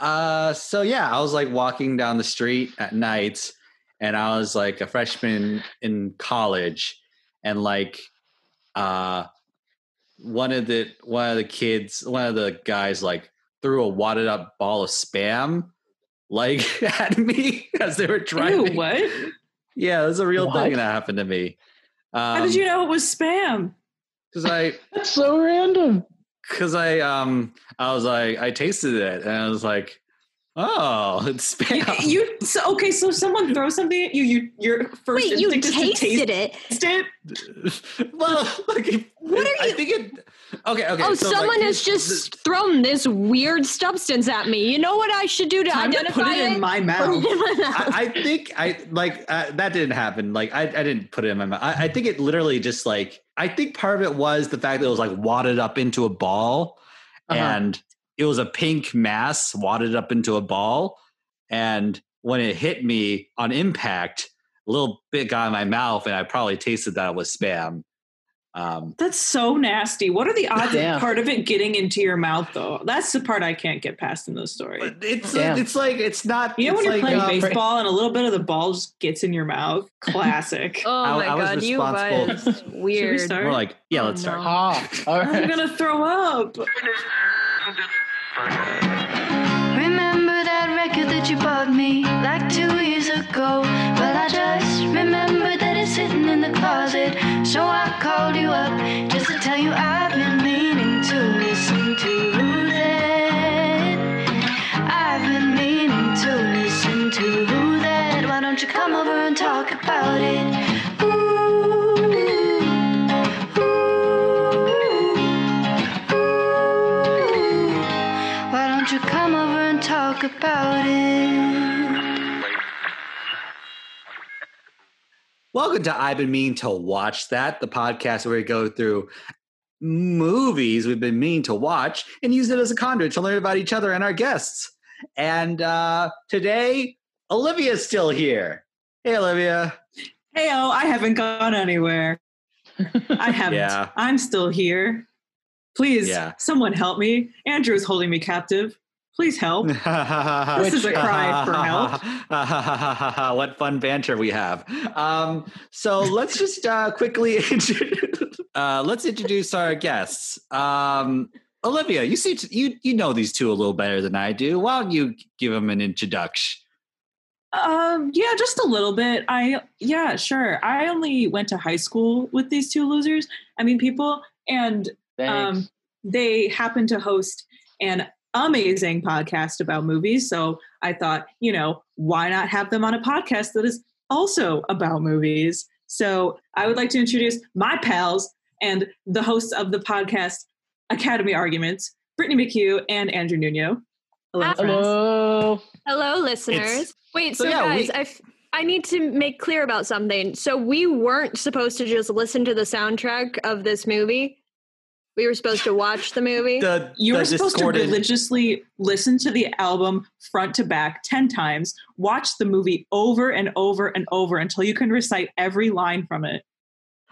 Uh, so yeah, I was like walking down the street at night, and I was like a freshman in college, and like, uh, one of the one of the kids, one of the guys, like threw a wadded up ball of spam, like at me as they were driving. Ew, what? Yeah, it was a real What? thing that happened to me. Um, How did you know it was spam? Because I That's so random. Because I um I was like I tasted it and I was like, oh, it's You, spam. you so, okay? So someone throws something at you. You your first Wait, you instinct is to tasted taste it? it. well, like, What are I you- think it. Okay, okay. oh, so, like, someone has here's- just thrown this weird substance at me. You know what I should do to Time to identify put it in my mouth. In my mouth. I, I think I like uh, that didn't happen. Like I, I didn't put it in my mouth. I, I think it literally just like I think part of it was the fact that it was like wadded up into a ball, Uh-huh. and it was a pink mass wadded up into a ball, and when it hit me on impact, a little bit got in my mouth, and I probably tasted that it was spam. Um, That's so nasty. What are the odds Damn. of part of it getting into your mouth, though? That's the part I can't get past in those stories. but it's Damn. it's like it's not. You know when you're like, playing um, baseball and a little bit of the ball just gets in your mouth? Classic. Oh I- my I was god, you responsible- guys Should we weird. start? We're like, yeah, Oh, let's start. no. Ah, all I'm gonna throw up. Remember that record that you bought me like two years ago? Well, I just remember that it's sitting in the closet. So I called you up just to tell you I've been meaning to listen to that. I've been meaning to listen to that. Why don't you come over and talk about it? Ooh, ooh, ooh. Welcome to I've been meaning to watch that, the podcast where we go through movies we've been meaning to watch and use it as a conduit to learn about each other and our guests. And uh, today, Olivia's still here. Hey, Olivia. Hey, oh, I haven't gone anywhere. I haven't. Yeah. I'm still here. Please, Yeah. someone help me. Andrew is holding me captive. Please help. this is a cry for help. what fun banter we have. Um, so let's just uh, quickly uh, let's introduce our guests. Um, Olivia, you see, you you know these two a little better than I do. Why don't you give them an introduction? Um, yeah, just a little bit. I yeah, sure. I only went to high school with these two losers. I mean, people, and um, they happen to host an amazing podcast about movies. So I thought, you know, why not have them on a podcast that is also about movies? So I would like to introduce my pals and the hosts of the podcast Academy Arguments, Brittany McHugh and Andrew Nuno. Hello, friends. Hello. Hello, listeners. Wait, so so, yeah, guys, we- I, f- I need to make clear about something. So we weren't supposed to just listen to the soundtrack of this movie. We were supposed to watch the movie. The You the were supposed discordant- to religiously listen to the album front to back 10 times, watch the movie over and over and over until you can recite every line from it.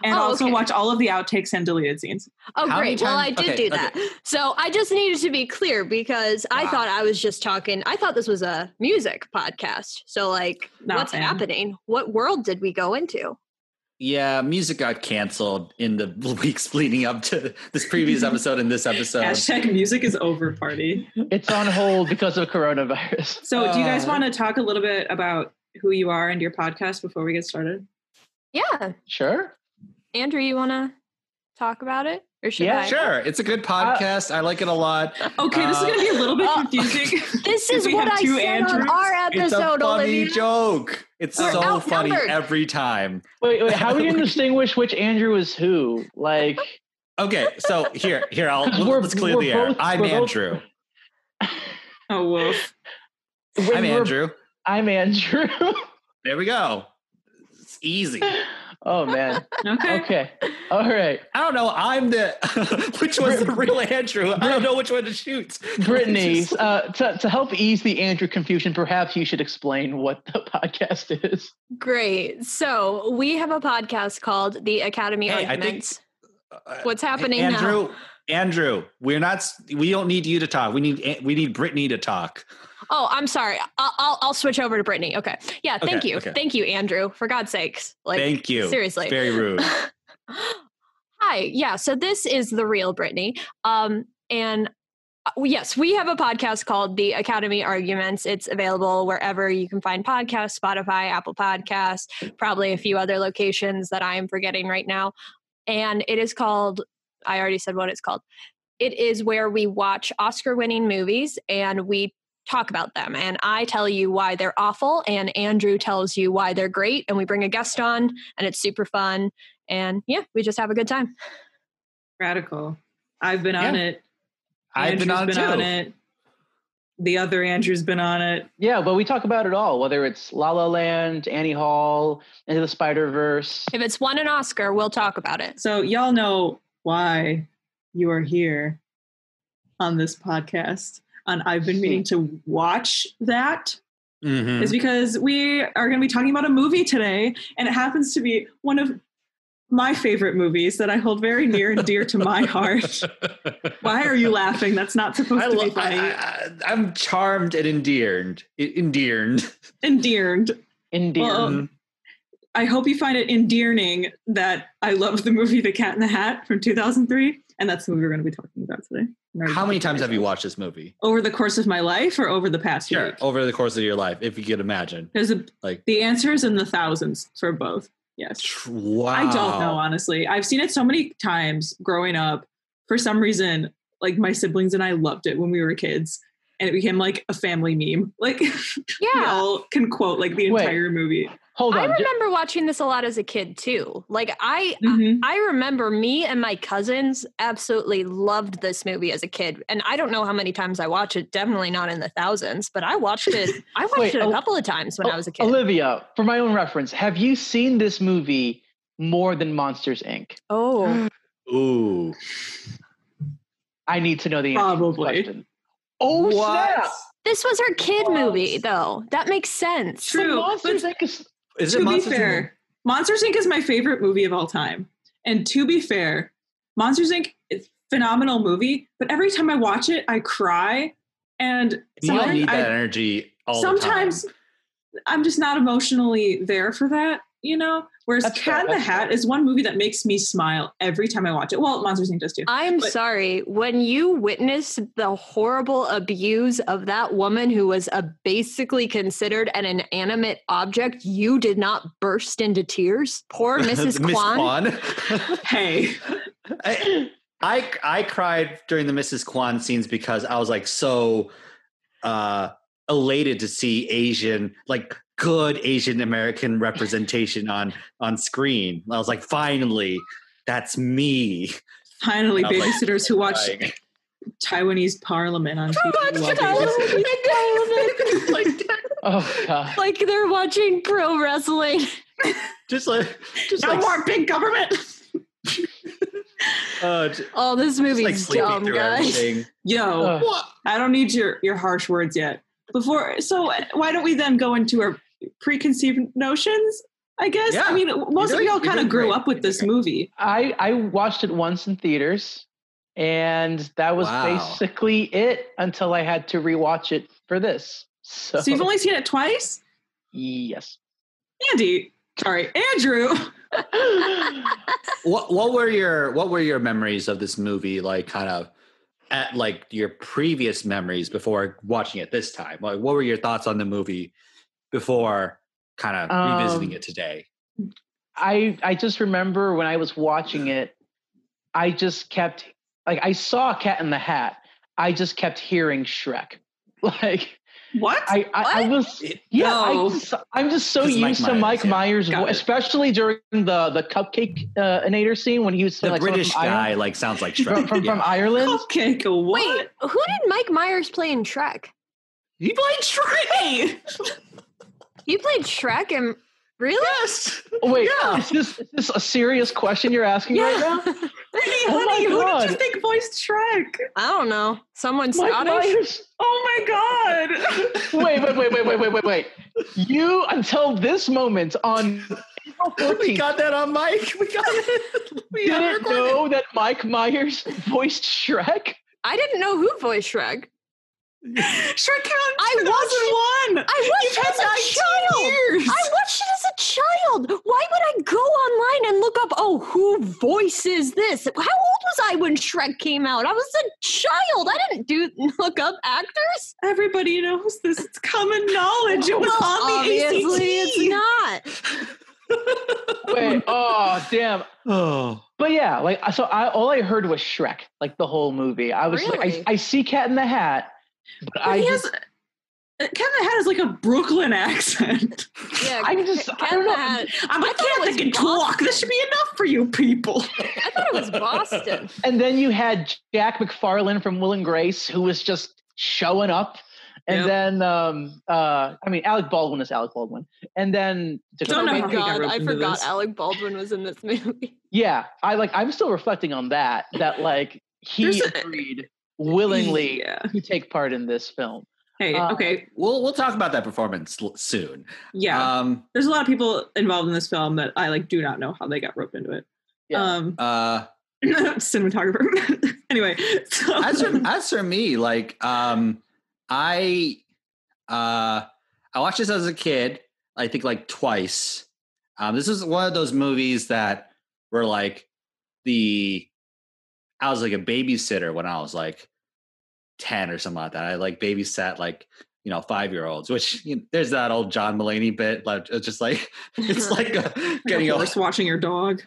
And Oh, also okay. watch all of the outtakes and deleted scenes. Oh, How many great. Well, I did okay, do that. So I just needed to be clear because I thought I was just talking. I thought this was a music podcast. So, like, Not what's fan. happening? What world did we go into? Yeah, music got canceled in the weeks leading up to this previous episode and this episode. Hashtag music is over party. It's on hold because of coronavirus. So, do you guys Uh, want to talk a little bit about who you are and your podcast before we get started? Yeah. Sure. Andrew, you want to talk about it? Or should Yeah, I? Sure, it's a good podcast. I like it a lot. Okay, this is Uh, going to be a little bit uh, confusing. This is what I two said on Andrews. our It's a episode, funny Olivia. joke. It's We're so funny every time. Wait, wait. How are we going to distinguish which Andrew is who? Like, Okay, so here, here, I'll We're- let's clear we're the air. both- I'm we're both- Andrew. oh, woof. I'm Andrew. I'm Andrew. There we go. It's easy. Oh man. Okay. Okay. All right. I don't know. I'm the which was the real Andrew. I don't know which one to shoot. Brittany, uh, to, to help ease the Andrew confusion, perhaps you should explain what the podcast is. Great. So we have a podcast called The Academy Hey, I think- uh, What's happening now? Andrew? Andrew, we're not. We don't need you to talk. We need we need Brittany to talk. Oh, I'm sorry. I'll, I'll I'll switch over to Brittany. Okay. Yeah. Thank Okay, you. okay. Thank you, Andrew. For God's sakes. Like, Thank you. Seriously. It's very rude. Hi. Yeah. So this is the real Brittany. Um, and uh, yes, we have a podcast called The Academy Arguments. It's available wherever you can find podcasts, Spotify, Apple Podcasts, probably a few other locations that I am forgetting right now. And it is called, I already said what it's called. It is where we watch Oscar winning movies and we talk about them. And I tell you why they're awful, and Andrew tells you why they're great. And we bring a guest on, and it's super fun. And yeah, we just have a good time. Radical. I've been on Yeah. it. I've been on it too. it. The other Andrew's been on it. Yeah, but we talk about it all, whether it's La La Land, Annie Hall, Into the Spider Verse. If it's won an Oscar, we'll talk about it. So y'all know why you are here on this podcast. And I've been meaning to watch that Mhm. is because we are going to be talking about a movie today, and it happens to be one of my favorite movies that I hold very near and dear to my heart. Why are you laughing? That's not supposed I to be funny. I, I, I'm charmed and endeared. E- Endeared. Endeared. Well, um, I hope you find it endearing that I love the movie The Cat in the Hat from 2003, and that's the movie we're going to be talking about today. I'm How many times have you watched this movie? over the course of my life or over the past year? Sure. week? Over the course of your life, if you could imagine. There's a, Like, the answer is in the thousands for both. Yes. wow. I don't know, honestly. I've seen it so many times growing up. For some reason, like my siblings and I loved it when we were kids, and it became like a family meme. Like we Yeah. all can quote like the Wait. entire movie. Hold I on. ju- remember watching this a lot as a kid too. Like I Mhm. I remember me and my cousins absolutely loved this movie as a kid. And I don't know how many times I watched it, definitely not in the thousands, but I watched it I watched Wait, it a couple of times when I was a kid. Olivia, for my own reference, have you seen this movie more than Monsters Inc? oh. Ooh. I need to know the answer to this Probably. question. Oh snap! This was her kid What? movie though. That makes sense. So True, Monsters but- Inc. is Is to it be Monsters Inc? fair, Monsters Inc. is my favorite movie of all time. And to be fair, Monsters Inc. is a phenomenal movie, but every time I watch it, I cry. And You don't sometimes need I- that energy all sometimes the time. I'm just not emotionally there for that, you know? Whereas That's Cat in the Hat fair. is one movie that makes me smile every time I watch it. Well, Monsters Inc. does too. I'm But- sorry. When you witnessed the horrible abuse of that woman who was a basically considered an inanimate object, you did not burst into tears. Poor Mrs. Kwan. Kwan. Hey, I, I I cried during the Mrs. Kwan scenes because I was like so uh elated to see Asian like good Asian American representation on on screen. I was like, finally, that's me. finally, I'm, like, babysitters who watch crying. Taiwanese Parliament on TV. Watch while Parliament. like, oh god. like they're watching pro wrestling. just like just No like, more big government. uh, Oh, this just movie's like sleeping dumb, through guys. everything. Yo, Ugh. I don't need your your harsh words yet. Before, so why don't we then go into our preconceived notions? I guess. Yeah. I mean, most of y'all kind of grew great. up with You're this doing movie. I I watched it once in theaters, and that was Wow. basically it until I had to rewatch it for this. So, So you've only seen it twice, yes. Andy. Sorry, Andrew. what what were your what were your memories of this movie like kind of at like your previous memories before watching it this time like what were your thoughts on the movie before kind of revisiting Um, it today I I just remember when I was watching it, I just kept like I saw Cat in the Hat. I just kept hearing Shrek. Like What? I I, I was It- yeah. No. I just, I'm just so It's Mike used to Myers, Mike yeah. Myers, Got voice, it. especially during the the cupcake uh, inator scene when he was the like british guy Ireland, like sounds like from, Shrek. from, yeah. from Ireland. Cupcake. What? Wait, who did Mike Myers play in Shrek? he played Shrek He played Shrek and really? yes oh, Wait, Yeah. is this is this a serious question you're asking right now? Hey, oh, oh my honey, who did God. you think voiced Shrek? I don't know. Someone Mike Scottish? Myers. Oh my god. Wait, wait, wait, wait, wait, wait, wait, wait. You until this moment on April we got that on Mike. we got it we didn't know that Mike Myers voiced Shrek. I didn't know who voiced Shrek. Shrek came out I in watched 2001. I watched You've it as a child. years. I watched it as a child. Why would I go online and look up, oh, who voices this? How old was I when Shrek came out? I was a child. I didn't do look up actors. Everybody knows this. It's common knowledge. It was Well, on the obviously ACT. it's not. Wait, oh damn. Oh, But yeah, like so I all I heard was Shrek, like the whole movie. I was like I, I see Cat in the Hat, but But I he just, has, Kevin has like a Brooklyn accent. Yeah, I just- I don't know. Hat. I'm a I thought it cat that can talk. This should be enough for you people. I thought it was Boston. and then you had Jack McFarland from Will and Grace, who was just showing up. And Yep. then um uh I mean Alec Baldwin is Alec Baldwin. And then oh my god, I forgot this. Alec Baldwin was in this movie. yeah, I like I'm still reflecting on that, that like he There's a- agreed willingly Yeah. to take part in this film. Hey, Uh, okay. we'll we'll talk about that performance l- soon. Yeah. Um. There's a lot of people involved in this film that I like do not know how they got roped into it. Yeah. Um Uh. cinematographer. anyway, so as for, as for me, like um, I uh, I watched this as a kid. I think like twice. Um, this is one of those movies that were like the. I was like a babysitter when I was like ten or something like that. I like babysat like you know five year olds. Which you know, there's that old John Mulaney bit. Like it's just like it's uh, like a, getting a a horse watching your dog.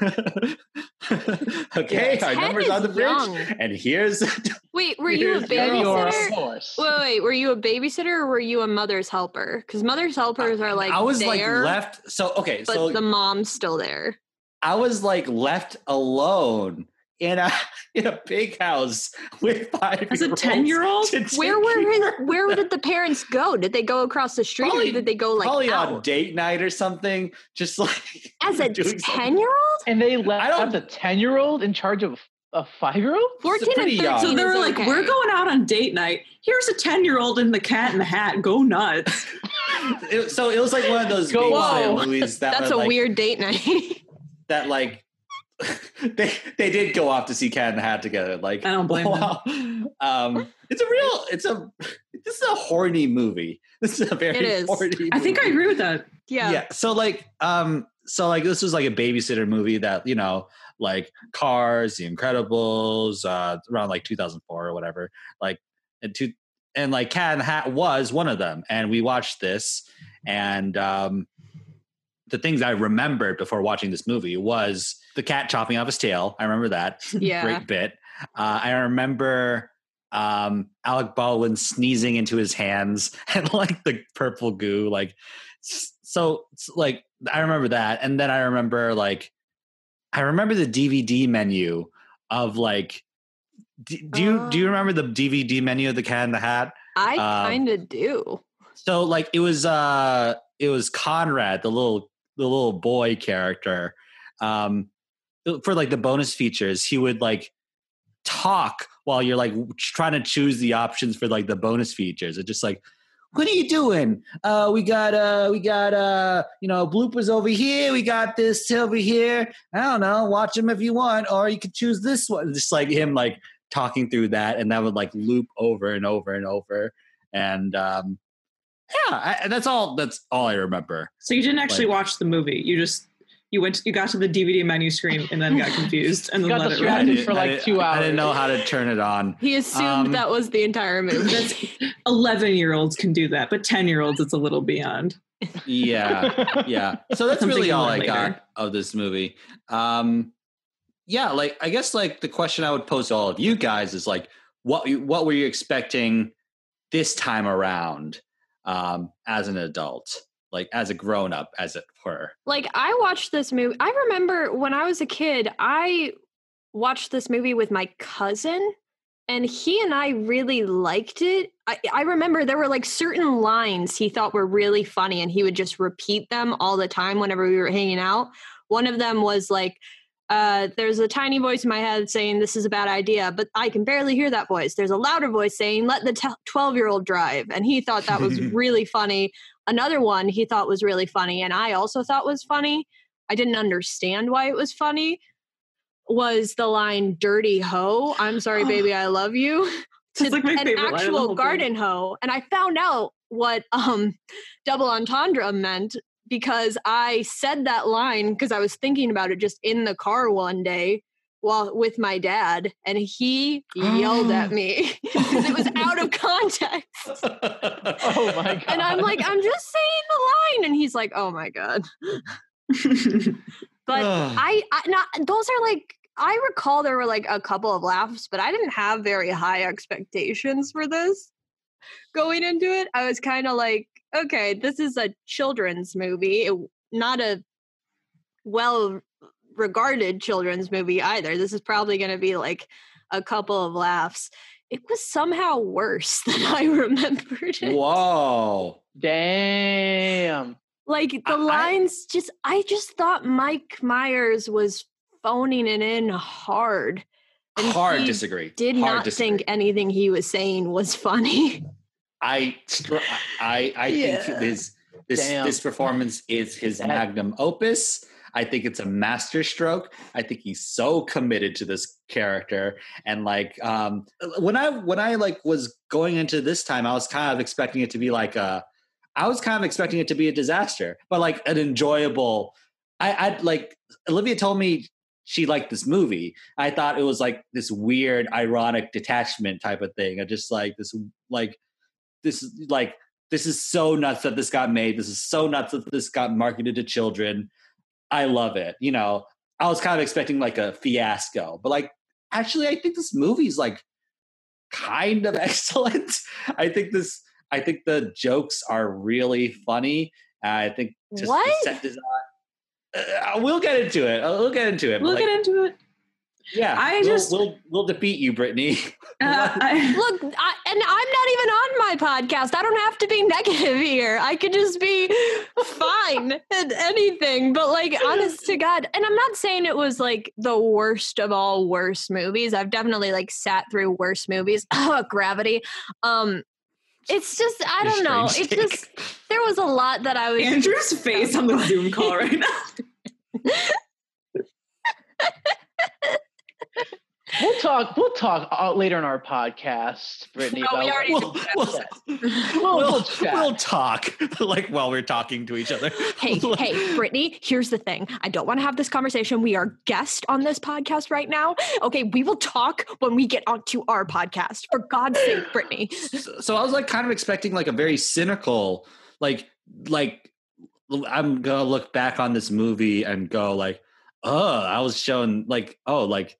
okay, our numbers on the fridge, young. and here's Wait, were you a babysitter? Wait, wait, were you a babysitter or were you a mother's helper? Because mother's helpers are like I was there, like left. So okay, but so the mom's still there. I was like left alone in a in a big house with five. As a 10-year-old? Where were his, where did the parents go? Did they go across the street Probably- or did they go like probably out? on date night or something? Just like As a ten year old? And they I left don't- a 10 year old in charge of a five year old? Fourteen and pretty thirteen. young. So they is were like, okay. "We're going out on date night. Here's a ten year old in the Cat in the Hat. Go nuts." It- so it was like one of those Go movies that That's a like, weird date night. that like they they did go off to see Cat in the Hat together. Like I don't blame them. Um, it's a real. It's a. This is a horny movie. This is a very It is. horny. I think I agree with that. yeah. yeah so like um so like this was like a babysitter movie that you know like cars the incredibles uh around like 2004 or whatever like and two and like cat in the hat was one of them and we watched this and um the things i remembered before watching this movie was the cat chopping off his tail i remember that Yeah. great bit uh, i remember um alec baldwin sneezing into his hands and like the purple goo like so like i remember that and then i remember like i remember the dvd menu of like d- do you do you Oh. remember the dvd menu of the cat in the hat I Um, kind of do. so like it was uh it was conrad the little the little boy character um for like the bonus features he would like talk while you're like trying to choose the options for like the bonus features. It's just like what are you doing? Uh we got uh we got uh you know bloopers over here. We got this over here. I don't know. Watch them if you want or you could choose this one. Just like him like talking through that and that would like loop over and over and over. And um yeah I, that's all that's all i remember So you didn't actually Like- watch the movie. You just you went you got to the DVD menu screen and then got confused and then Got let it distracted run. for like two hours. I didn't know how to turn it on. He assumed Um, that was the entire movie. That's eleven year olds can do that, but ten year olds it's a little beyond. Yeah, yeah. So that's Something really all I later. got of this movie. Um, yeah, like I guess like the question I would pose to all of you guys is like, what what were you expecting this time around um, as an adult, like as a grown up, as it were? like I watched this movie. I remember when I was a kid, I watched this movie with my cousin and he and I really liked it. I, I remember there were like certain lines he thought were really funny and he would just repeat them all the time whenever we were hanging out. One of them was like, uh, there's a tiny voice in my head saying this is a bad idea, but I can barely hear that voice. There's a louder voice saying let the 12 year old drive. And he thought that was really funny. Another one he thought was really funny, and I also thought was funny. I didn't understand why it was funny. Was the line "dirty hoe"? I'm sorry, baby, I love you. to like an favorite line of the actual whole thing. garden hoe, and I found out what um double entendre meant because I said that line because I was thinking about it just in the car one day while with my dad, and he yelled at ah. me because it was out of context. Oh my god! And I'm like, I'm just saying the line, and he's like, Oh my god. But I, I not those are like I recall there were like a couple of laughs, but I didn't have very high expectations for this going into it. I was kind of like, okay, this is a children's movie, it, not a well regarded children's movie either. This is probably going to be like a couple of laughs. It was somehow worse than I remembered it Whoa. Damn. like the I- lines just i just thought mike myers was phoning it in hard and Hard disagree. did Hard not disagree. think anything he was saying was funny I I I Yeah. think his this Damn. this performance is his That- magnum opus. I think it's a masterstroke. I think he's so committed to this character and like um when I when I like was going into this time I was kind of expecting it to be like a I was kind of expecting it to be a disaster, but like an enjoyable I I like Olivia told me she liked this movie. I thought it was like this weird ironic detachment type of thing. I just like this like this is like this is so nuts that this got made. This is so nuts that this got marketed to children. I love it. You know, I was kind of expecting like a fiasco, but like actually, I think this movie's like kind of excellent. I think this. I think the jokes are really funny. I think just What? the set design. Uh, we'll get into it. Uh, We'll get into it. we'll like, get into it. Yeah, I we'll, just- we'll we'll defeat you, Brittany. Uh, I, look I, and i'm not even on my podcast. I don't have to be negative here. I could just be fine at anything. But like honest to god and i'm not saying it was like the worst of all worst movies. I've definitely like sat through worse movies. Oh, gravity. Um it's just i don't know. Strange it take. just there was a lot that i was Andrew's face on the Zoom call right now. We'll talk. We'll talk uh, later in our podcast, Brittany. No, we about- already we'll, we'll, We'll- we'll, we'll we'll talk like while we're talking to each other. Hey, hey, Brittany, here's the thing. I don't want to have this conversation. We are guest on this podcast right now. Okay, we will talk when we get onto our podcast. For God's sake, Brittany. so, so I was like kind of expecting like a very cynical, like like I'm gonna look back on this movie and go like, oh, I was shown like, oh, like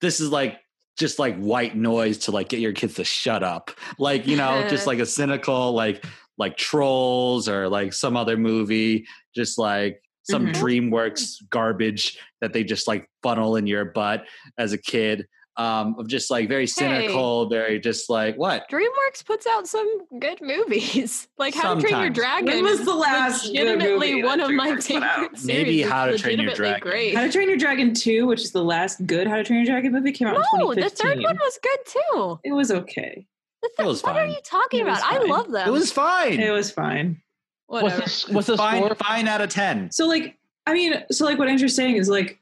this is like just like white noise to like get your kids to shut up. Like, you know, just like a cynical, like like trolls or like some other movie, just like some Mhm. DreamWorks garbage that they just like funnel in your butt as a kid. Um, of just like very cynical, very just like what? DreamWorks puts out some good movies. Like How to Train Your Dragon. When was the last good legitimately movie one that of my DreamWorks put favorite series. Maybe How to Train Your Dragon. Great. How to Train Your Dragon 2, which is the last good How to Train Your Dragon movie, came out No, in the third one was good too. It was okay. The It was what are you talking It was about? I love them. It was fine. It was fine. What's whatever. the, what's the fine, score? fine out of ten. So like, I mean, so like what Andrew's saying is like,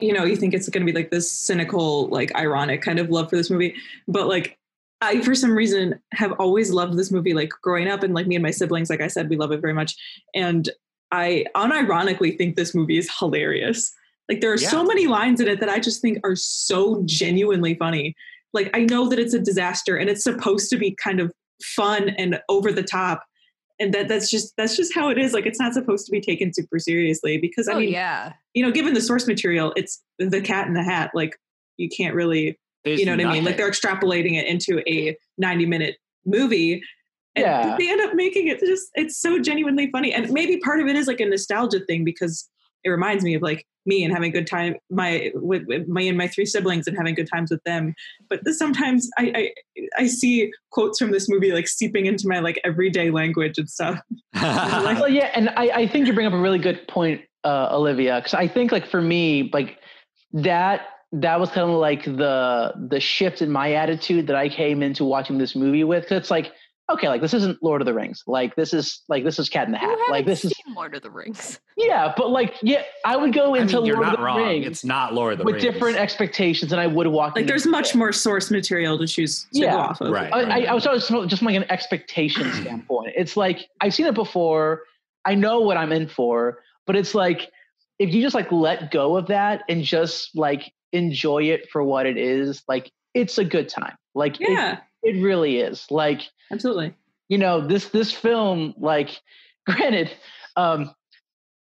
you know, you think it's going to be like this cynical, like ironic kind of love for this movie, but like, I for some reason have always loved this movie. Like growing up, and like me and my siblings, like I said, we love it very much, and I unironically think this movie is hilarious. Like there are so many lines in it that I just think are so genuinely funny. Like I know that it's a disaster and it's supposed to be kind of fun and over the top, and that that's just that's just how it is. Like it's not supposed to be taken super seriously because I oh, mean, yeah. you know, given the source material, it's the cat in the hat. Like you can't really, There's you know what I mean? Like they're extrapolating it into a 90 minute movie. And Yeah. they end up making it just, it's so genuinely funny. And maybe part of it is like a nostalgia thing because it reminds me of like me and having a good time, my, with, with me and my three siblings and having good times with them. But this- sometimes I, I, I see quotes from this movie like seeping into my like everyday language and stuff. well, yeah, and I, I think you bring up a really good point, uh, Olivia, because I think like for me, like that that was kind of like the the shift in my attitude that I came into watching this movie with because it's like okay, like this isn't Lord of the Rings. Like this is like this is Cat in the Hat. Like this is Lord of the Rings? yeah, but like yeah, I would go I into mean, you're Lord not of the wrong. Rings It's not Lord of the with Rings. different expectations and I would walk. Like there's much more source material to choose to Yeah. go off of. Right. I, I, I was always just from like an expectation standpoint. It's like I've seen it before. I know what I'm in for, but it's like if you just like let go of that and just like enjoy it for what it is, like it's a good time. Like Yeah, it really is. Like absolutely. you know this this film. Like granted, um,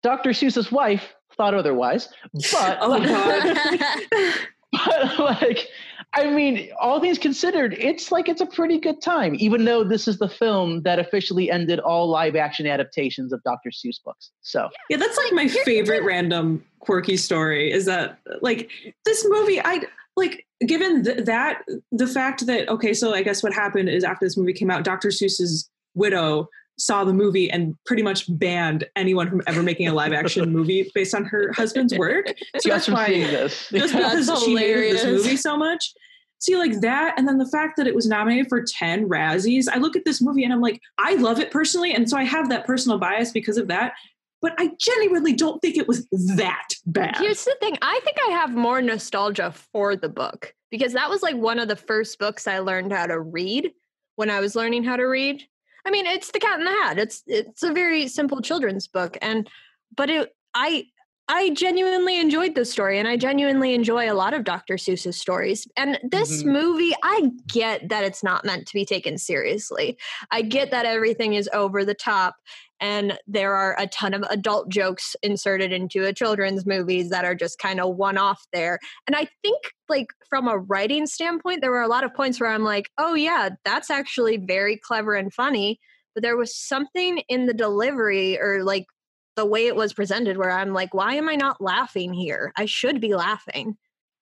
Dr. Seuss's wife thought otherwise, but Oh god. but like i mean all things considered it's like it's a pretty good time even though this is the film that officially ended all live action adaptations of dr seuss books so Yeah, that's like my favorite random quirky story is that like this movie I like given th- that the fact that okay so I guess what happened is after this movie came out Dr. Seuss's widow saw the movie and pretty much banned anyone from ever making a live action movie based on her husband's work. So that's why this just That's because she hated this movie so much. See, like that, and then the fact that it was nominated for 10 Razzies. I look at this movie and I'm like, I love it personally. And so I have that personal bias because of that. But I genuinely don't think it was that bad. Here's the thing. I think I have more nostalgia for the book because that was like one of the first books I learned how to read when I was learning how to read. I mean, it's The Cat in the Hat. It's it's a very simple children's book and but it I I genuinely enjoyed the story and I genuinely enjoy a lot of Dr. Seuss's stories. And this Mhm. movie, I get that it's not meant to be taken seriously. I get that everything is over the top and there are a ton of adult jokes inserted into a children's movies that are just kind of one off there. And i think like from a writing standpoint there were a lot of points where i'm like oh yeah that's actually very clever and funny. But there was something in the delivery or like the way it was presented where i'm like why am i not laughing here? I should be laughing.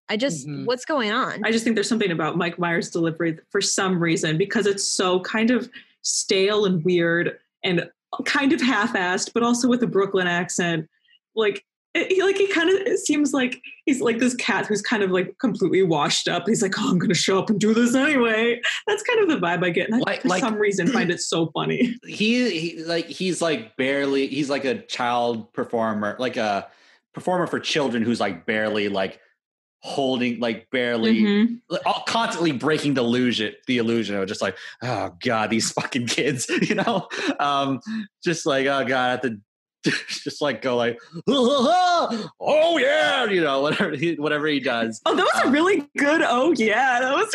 I just Mhm. what's going on? I just think there's something about Mike Myers' delivery for some reason because it's so kind of stale and weird and kind of half-assed, but also with a Brooklyn accent. Like, it, he- like he kind of seems like he's like this cat who's kind of like completely washed up. He's like, "Oh, I'm going to show up and do this anyway." That's kind of the vibe I get, and I, Like- for like- some reason, find it so funny. he, he like he's like barely he's like a child performer like a performer for children who's like barely like holding like barely Mhm. all- constantly breaking the illusion the illusion of just like oh god these fucking kids you know um just like oh god I have to just like go like oh yeah you know whatever he, whatever he does Oh, that was a Um, really good. Oh yeah, that was.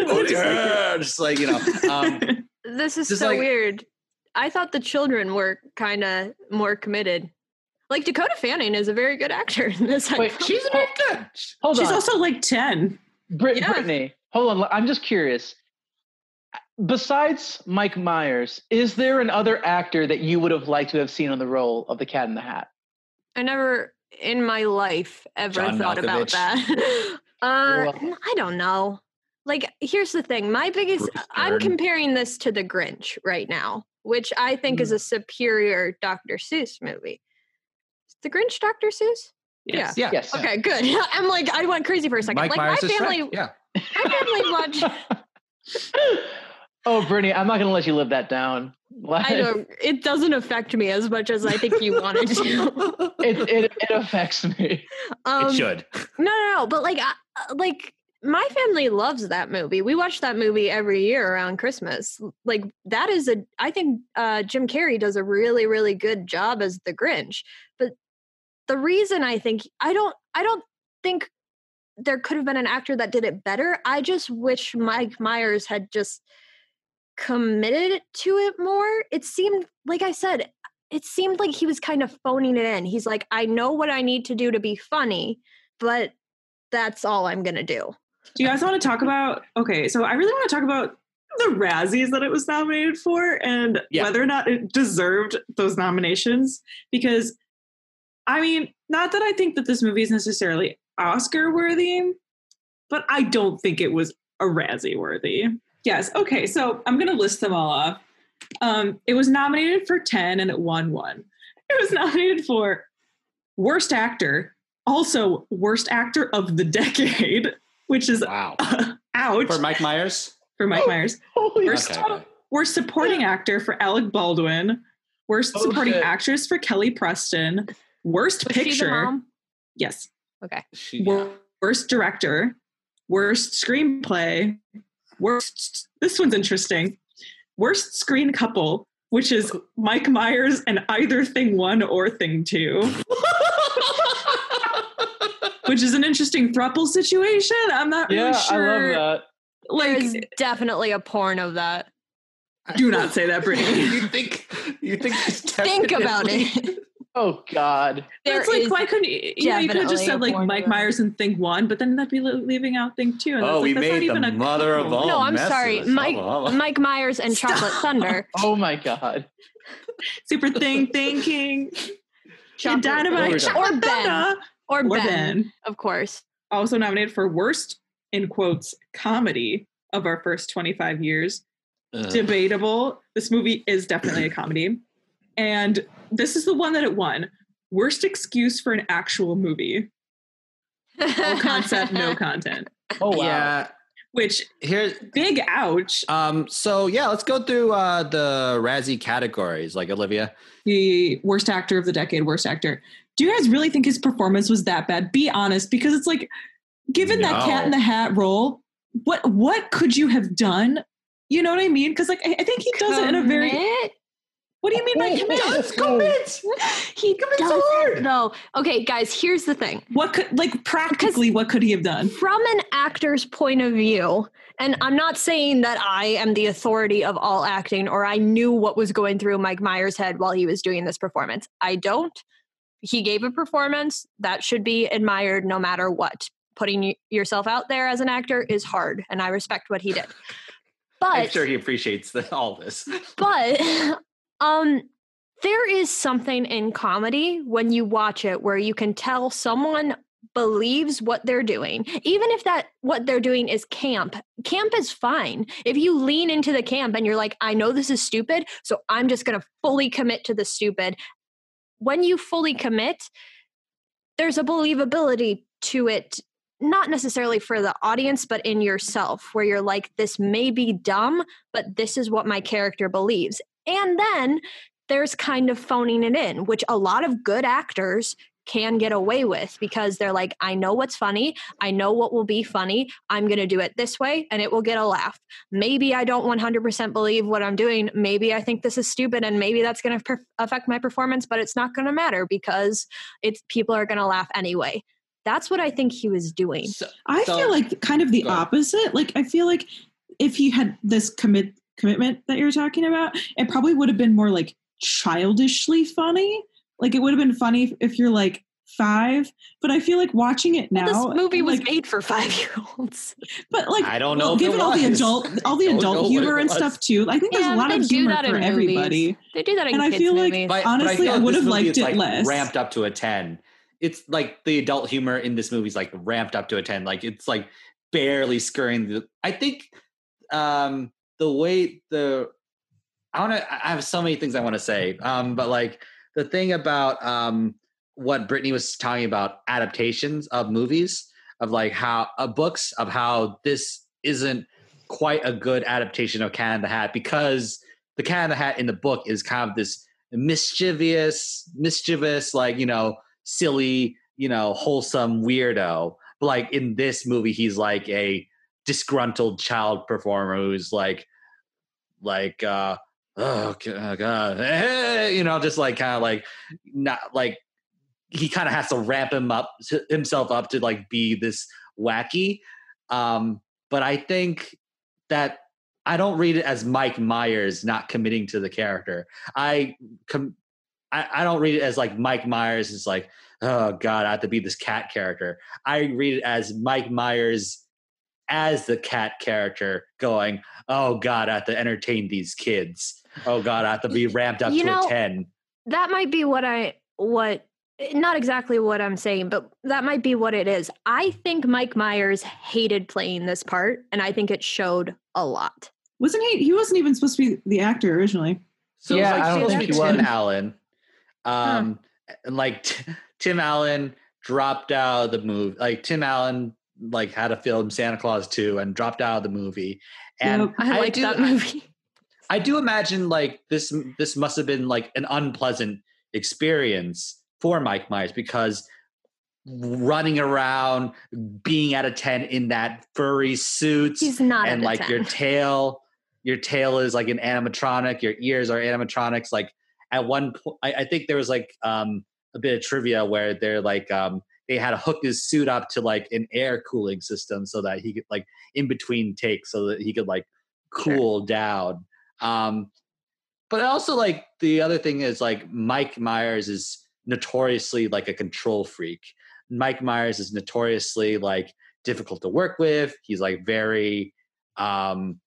oh yeah just like you know um this is so like- weird i thought the children were kind of more committed like dakota fanning is a very good actor in this Wait, she's very good hold She's on also like ten. Brit- Yeah. brittany hold on i'm just curious besides mike myers is there another actor that you would have liked to have seen on the role of the cat in the hat I never in my life ever John thought about that. uh, Well- n- I don't know. Like, here's the thing. My biggest, I'm comparing this to The Grinch right now, which I think Mm. is a superior Dr. Seuss movie. Is The Grinch Dr. Seuss? Yes. yeah yes Okay, good. I'm like, I went crazy for a second. Mike like, Myers my family, yeah my family watch. oh brittany i'm not going to let you live that down Like, I don't, it doesn't affect me as much as I think you wanted to. it, it, it affects me Um, it should No, no, no. But like, I, uh, like my family loves that movie. We watch that movie every year around Christmas. Like that is a. I think uh, Jim Carrey does a really, really good job as the Grinch. But the reason I think I don't, I don't think there could have been an actor that did it better. I just wish Mike Myers had just committed to it more. It seemed, like I said, it seemed like he was kind of phoning it in. He's like, I know what I need to do to be funny, but that's all I'm gonna do. Do you guys want to talk about? Okay, so I really want to talk about the Razzies that it was nominated for and Yeah. whether or not it deserved those nominations. Because, I mean, not that I think that this movie is necessarily Oscar worthy, but I don't think it was a Razzie worthy. Yes. Okay, so I'm going to list them all off. Um, it was nominated for 10 and it won one. It was nominated for Worst Actor, also Worst Actor of the Decade, which is wow ouch. for mike myers for Mike Myers. Holy Worst, Okay, okay. worst supporting actor for Alec Baldwin. Worst Oh, supporting shit. actress for Kelly Preston. Worst Was she the picture. mom? Yes. She, Wor- Worst director. Worst screenplay. Worst. This one's interesting. Worst screen couple, which is Mike Myers and either thing one or thing two, which is an interesting thruple situation. I'm not Yeah, really I sure. love that. Like, definitely a porn of that. do not say that, Brittany. you think you think Think about it. That. Oh God. There It's like why couldn't you? You know, you could just definitely said like Mike of. Myers and Thing One, but then that'd be leaving out Thing Two. And Oh, that's, we like, that's not made even the a mother of all. no, I'm messes. sorry, Mike. Mike Myers and Chocolate Thunder. Oh my God. Super Thing Thinking. Chocolate Dynamite. Or Chocolate Ben. Or Or Ben, Ben. of course. Also nominated for worst in quotes comedy of our first 25 years. Ugh. Debatable. This movie is definitely a comedy, and this is the one that it won. Worst excuse for an actual movie. All concept, no content. Oh wow. Yeah. Which Here. big ouch. Um. So yeah, let's go through uh, the Razzie categories. Like Olivia. the worst actor of the decade, worst actor. Do you guys really think his performance was that bad? Be honest, because it's like, given that Cat in the Hat role, what what could you have done? You know what I mean? Because like I, I think he does it in a very. Commit? What do you mean by commit? Does commit. He Commit does so hard. it, though. Okay, guys, here's the thing. What could like practically? What could he have done? From an actor's point of view, and I'm not saying that I am the authority of all acting or I knew what was going through Mike Myers' head while he was doing this performance. I don't. He gave a performance that should be admired no matter what. Putting yourself out there as an actor is hard, and I respect what he did. But I'm sure he appreciates the, all this. but um there is something in comedy when you watch it where you can tell someone believes what they're doing even if that what they're doing is camp camp is fine if you lean into the camp and you're like i know this is stupid so i'm just going to fully commit to the stupid when you fully commit there's a believability to it not necessarily for the audience but in yourself where you're like this may be dumb but this is what my character believes. And then there's kind of phoning it in, which a lot of good actors can get away with because they're like, I know what's funny. I know what will be funny. I'm going to do it this way and it will get a laugh. Maybe I don't 100% believe what I'm doing. Maybe I think this is stupid and maybe that's going to per- affect my performance, but it's not going to matter because it's people are going to laugh anyway. That's what I think he was doing. So, I so- feel like kind of the opposite. Like I feel like if he had this commit commitment that you're talking about, it probably would have been more like childishly funny. Like it would have been funny if, if you're like five. But I feel like watching it now, this movie was like, made for five year olds. but like I don't know if it given all the adult all the I don't know adult humor and stuff too. I think there's a lot of do humor that for in everybody. They do that in And I kids' feel like- But, Honestly, but I, I would have liked is, it like, less. Ramped up to a ten. It's like the adult humor in this movie is like ramped up to a ten. Like it's like barely scurrying. The, I think um, the way the I want to. I have so many things I want to say. Um, but like the thing about um, what Brittany was talking about adaptations of movies of like how books of how this isn't quite a good adaptation of in the Hat because the in the Hat in the book is kind of this mischievous, mischievous, like you know, silly, you know, wholesome weirdo. But like in this movie, he's like a disgruntled child performer who's like, like, uh, oh oh, god, hey, you know, just like kind of like not like he kind of has to ramp him up himself up to like be this wacky. Um, but I think that I don't read it as Mike Myers not committing to the character. I com- I, I don't read it as like Mike Myers is like, oh god, I have to be this cat character. I read it as Mike Myers as the cat character going, oh god, I have to entertain these kids. Oh god, I have to be ramped up You to know, a ten. that might be what I what not exactly what I'm saying, but that might be what it is. I think Mike Myers hated playing this part, and I think it showed a lot. Wasn't he? He wasn't even supposed to be the actor originally. So Yeah, it's like I don't supposed to think be he Tim. Allen. Um, and like t- Tim Allen dropped out of the movie. Like Tim Allen like had to film Santa Clause 2 and dropped out of the movie. And Yep. I like do, that movie. I do imagine like this this must have been like an unpleasant experience for Mike Myers because running around, being at a 10 in that furry suit He's not and like your tail, your tail is like an animatronic, your ears are animatronics. Like at one point, I, I think there was like um a bit of trivia where they're like um they had to hook his suit up to like an air cooling system so that he could like in between takes so that he could like Sure. cool down. Um but also like the other thing is like Mike Myers is notoriously like a control freak. Mike Myers is notoriously like difficult to work with. He's like very um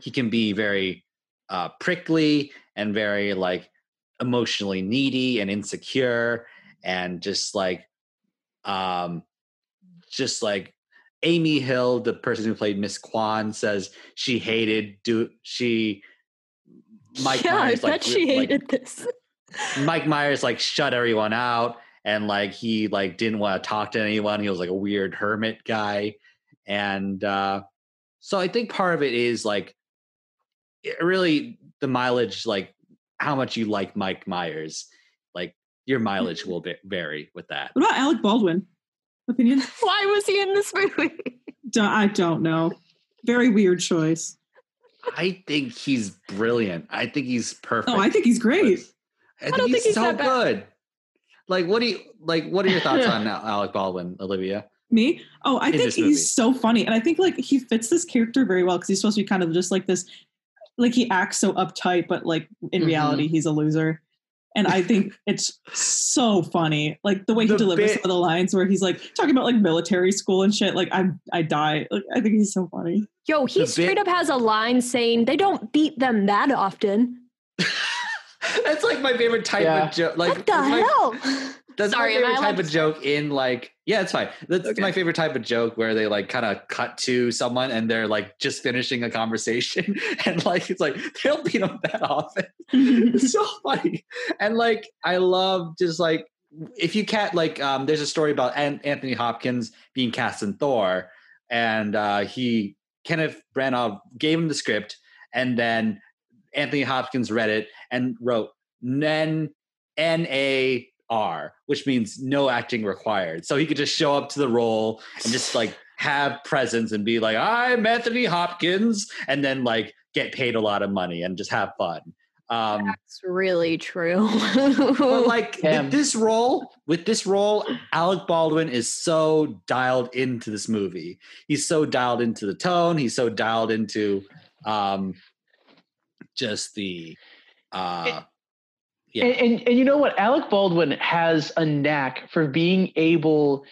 he can be very uh prickly and very like emotionally needy and insecure and just like um just like Amy Hill, the person who played Miss Kwan, says she hated do she Mike yeah, Myers I like, bet she like, hated this. Mike Myers like shut everyone out and like he like didn't want to talk to anyone. He was like a weird hermit guy. And uh so I think part of it is like it really the mileage like how much you like Mike Myers. Like your mileage will va- vary with that. What about Alec Baldwin? Opinion? Why was he in this movie? Don't- I don't know. Very weird choice. I think he's brilliant. I think he's perfect. Oh, I think he's great. I think, don't he's, think he's so that bad. good. Like what do you like what are your thoughts on Alec Baldwin, Olivia? Me? Oh, I In think he's so funny. And I think like he fits this character very well because he's supposed to be kind of just like this like he acts so uptight, but like in Mhm. reality he's a loser. And I think it's so funny. Like the way The he delivers bit- some of the lines where he's like talking about like military school and shit. Like I I die. Like I think he's so funny. Yo, he The straight bit- up has a line saying they don't beat them that often. That's like my favorite type Yeah. of joke. Like what the my- hell? That's Sorry, my favorite type of joke in like yeah, it's fine. That's Okay. my favorite type of joke where they like kind of cut to someone and they're like just finishing a conversation and like it's like they don't beat them that often. it's so funny. And like I love just like if you cat like um there's a story about An- Anthony Hopkins being cast in Thor and uh he Kenneth Branagh gave him the script and then Anthony Hopkins read it and wrote N N A R, which means no acting required. So he could just show up to the role and just like have presence and be like, I'm Anthony Hopkins, and then like get paid a lot of money and just have fun. Um, That's really true. but like Damn. with this role, with this role, Alec Baldwin is so dialed into this movie. He's so dialed into the tone. He's so dialed into um, just the uh, Yeah. And, and and you know what? Alec Baldwin has a knack for being able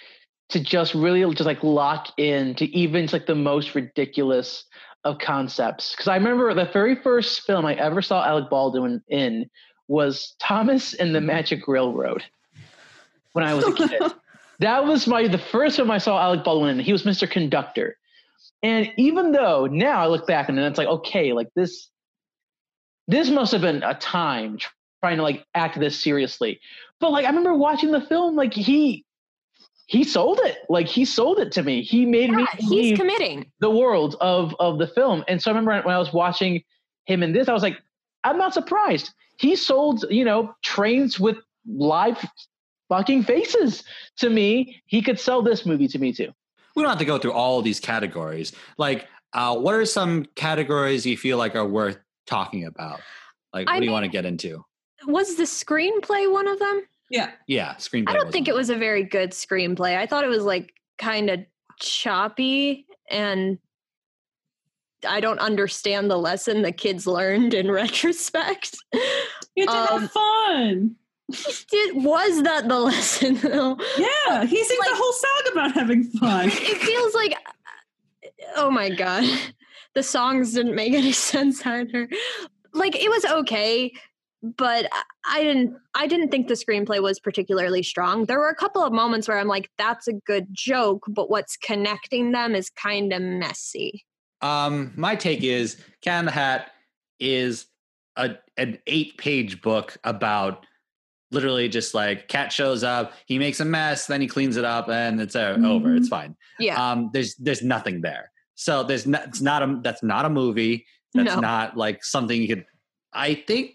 to just really just like lock in to even like the most ridiculous of concepts. Because I remember the very first film I ever saw Alec Baldwin in was Thomas and the Magic Railroad when I was a kid. that was my the first time I saw Alec Baldwin. in. He was Mr. Conductor, and even though now I look back and then it's like okay, like this, this must have been a time trying to like act this seriously. But like I remember watching the film, like he he sold it. Like he sold it to me. He made me Yeah, he's committing. the world of of the film. And so I remember when I was watching him in this, I was like, I'm not surprised. He sold, you know, trains with live fucking faces to me. He could sell this movie to me too. we don't have to go through all of these categories. Like, uh, what are some categories you feel like are worth talking about? Like, what I do you want to get into? Was the screenplay one of them? yeah. Yeah, screenplay. I don't think one. it was a very good screenplay. I thought it was like kind of choppy and I don't understand the lesson the kids learned in retrospect. You have to Um, have fun. Did, was that the lesson though? Yeah. He sings like- a whole song about having fun. It feels like oh my god. The songs didn't make any sense either. Like it was okay, but I- didn't I didn't think the screenplay was particularly strong. There were a couple of moments where I'm like that's a good joke, but what's connecting them is kind of messy. Um, my take is Cat in the Hat is a an eight page book about literally just like cat shows up, he makes a mess, then he cleans it up, and it's uh, over. It's fine. Yeah. Um, there's there's nothing there. So there's not, it's not a that's not a movie. That's No. not like something you could. I think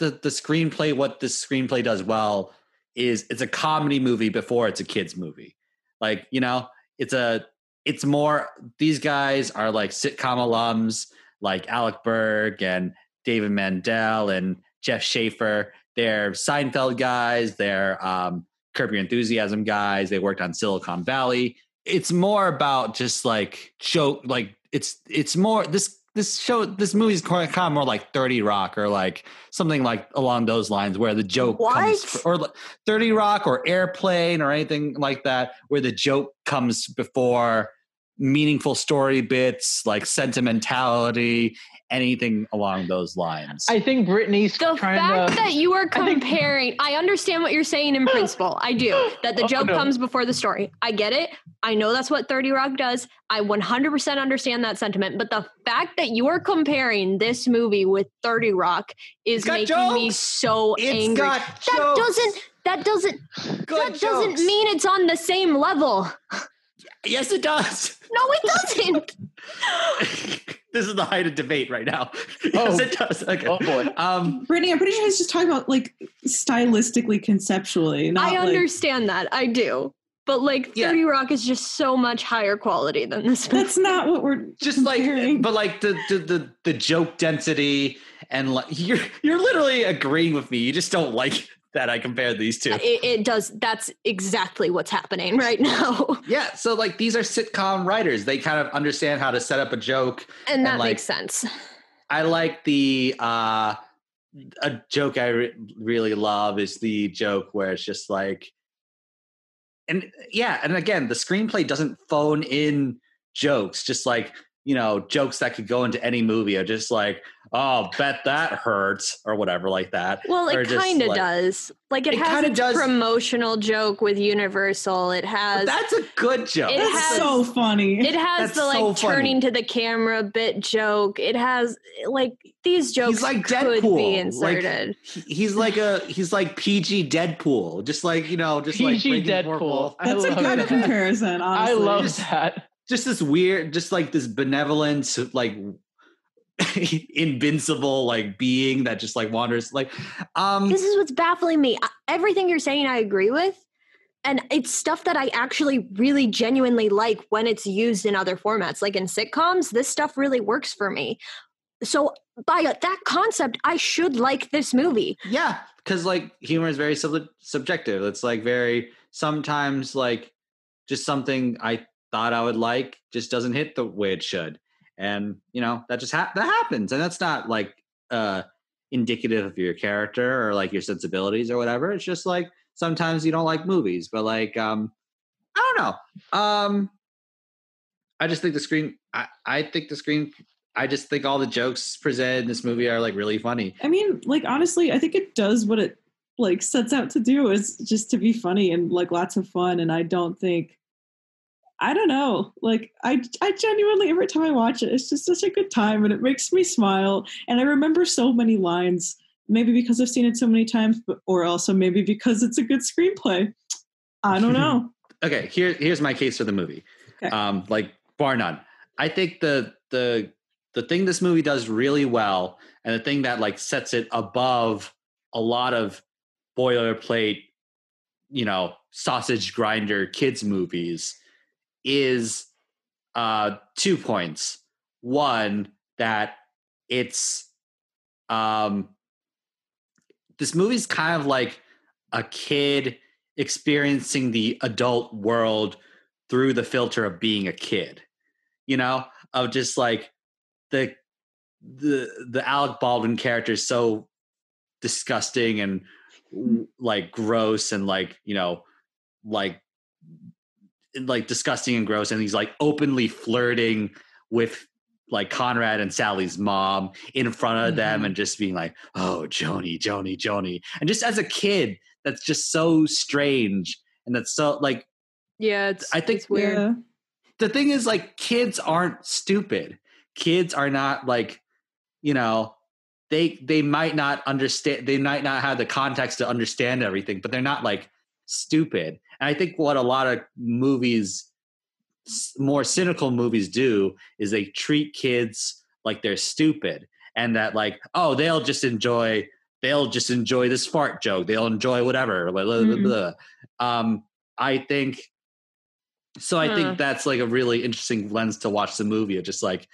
the the screenplay, what this screenplay does well, is it's a comedy movie before it's a kids movie. Like you know, it's a it's more. These guys are like sitcom alums, like Alec Berg and David Mandel and Jeff Schaffer. They're Seinfeld guys. They're um, Curb Your Enthusiasm guys. They worked on Silicon Valley. It's more about just like joke. Like it's it's more this this show this movie's kind of more like 30 rock or like something like along those lines where the joke comes or 30 rock or airplane or anything like that where the joke comes before meaningful story bits like sentimentality anything along those lines I think Brittany's The trying fact to. that you are I think- comparing, I understand what you're saying in principle. I do. That the Oh, joke no. comes before the story. I get it. I know that's what 30 Rock does. I 100% understand that sentiment. But the fact that you are comparing this movie with 30 Rock is It's got making me jokes. so It's angry. got that jokes. doesn't that doesn't Good that doesn't mean it's on the same level. yes it does No, it doesn't. this is the height of debate right now yes Oh. it does okay oh boy. um Brittany, I'm pretty sure he's just talking about like stylistically, conceptually. Not I like- understand that. I do. But like Yeah. 30 Rock is just so much higher quality than this movie. That's not what we're just like but like the, the the the joke density and like you're you're literally agreeing with me you just don't like that i compared these two it, it does that's exactly what's happening right now. Yeah so like these are sitcom writers. They kind of understand how to set up a joke and that like- makes sense. I like the uh a joke i re- really love is the joke where it's just like and yeah and again the screenplay doesn't phone in jokes just like you know jokes that could go into any movie are just like oh bet that hurts or whatever like that well Or it kind of like- does like it, It has kinda does- promotional joke with universal it But has that's a good joke It That's has- so funny. it has that's the like so turning to the camera bit joke it has like these jokes like could Deadpool, be inserted He- he's like a he's like pg deadpool just like you know just like PG breaking Deadpool. wall. That's a good that. comparison. I love Just- that. Just this weird just like this benevolent like invincible like being that just like wanders like um this is what's baffling me. Everything you're saying i agree with and it's stuff that i actually really genuinely like when it's used in other formats. Like in sitcoms this stuff really works for me. So by that concept i should like this movie. Yeah because like humor is very sub- subjective. It's like very sometimes like just something i thought i would like just doesn't hit the way it should. And you know that just ha- that happens. And that's not like uh indicative of your character or like your sensibilities or whatever. It's just like sometimes you don't like movies but like um i don't know. Um i just think the screen i i think the screen i just think all the jokes presented in this movie are like really funny. I mean, like honestly, I think it does what it like sets out to do is just to be funny and like lots of fun. And I don't think, I don't know, like I I genuinely every time I watch it, it's just such a good time and it makes me smile. And I remember so many lines, maybe because I've seen it so many times, but or also maybe because it's a good screenplay. I don't know. okay here here's my case for the movie Okay. um like bar none i think the the the thing this movie does really well and the thing that like sets it above a lot of boilerplate you know sausage grinder kids movies is uh two points. One that it's um this movie's kind of like a kid experiencing the adult world through the filter of being a kid you know? Of just like the the the alec baldwin character is so disgusting and like gross and like you know like like disgusting and gross and he's like openly flirting with like Conrad and Sally's mom in front of them Mhm. and just being like, oh, Joni, Joni, Joni. And just as a kid, that's just so strange. And that's so like yeah it's I think- it's weird Yeah. the thing is like kids aren't stupid. Kids are not like, you know, they they might not understand they might not have the context to understand everything, but they're not like stupid. And I think what a lot of movies more cynical movies do is they treat kids like they're stupid and that like oh they'll just enjoy they'll just enjoy this fart joke they'll enjoy whatever blah, blah, blah, Mhm. blah. um i think so i Huh. think that's like a really interesting lens to watch the movie of just like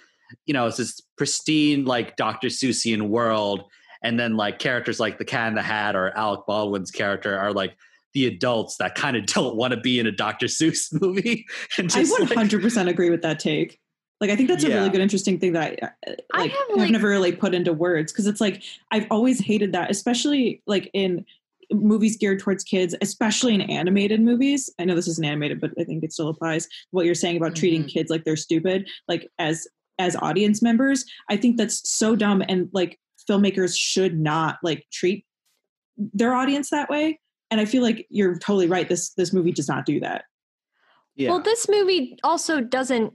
you know it's this pristine like dr seussian world and then like characters like the cat in the hat or alec baldwin's character are like the adults that kind of don't want to be in a dr seuss movie and I just would like, 100% agree with that take. Like, I think that's a Yeah. really good, interesting thing that I, uh, I like, have, have, like- never really put into words because it's like I've always hated that, especially like in movies geared towards kids, especially in animated movies. I know this isn't animated, but I think it still applies. What you're saying about treating Mhm. kids like they're stupid, like as as audience members, I think that's so dumb. And like filmmakers should not like treat their audience that way. And I feel like you're totally right. This this movie does not do that. yeah. Well, this movie also doesn't.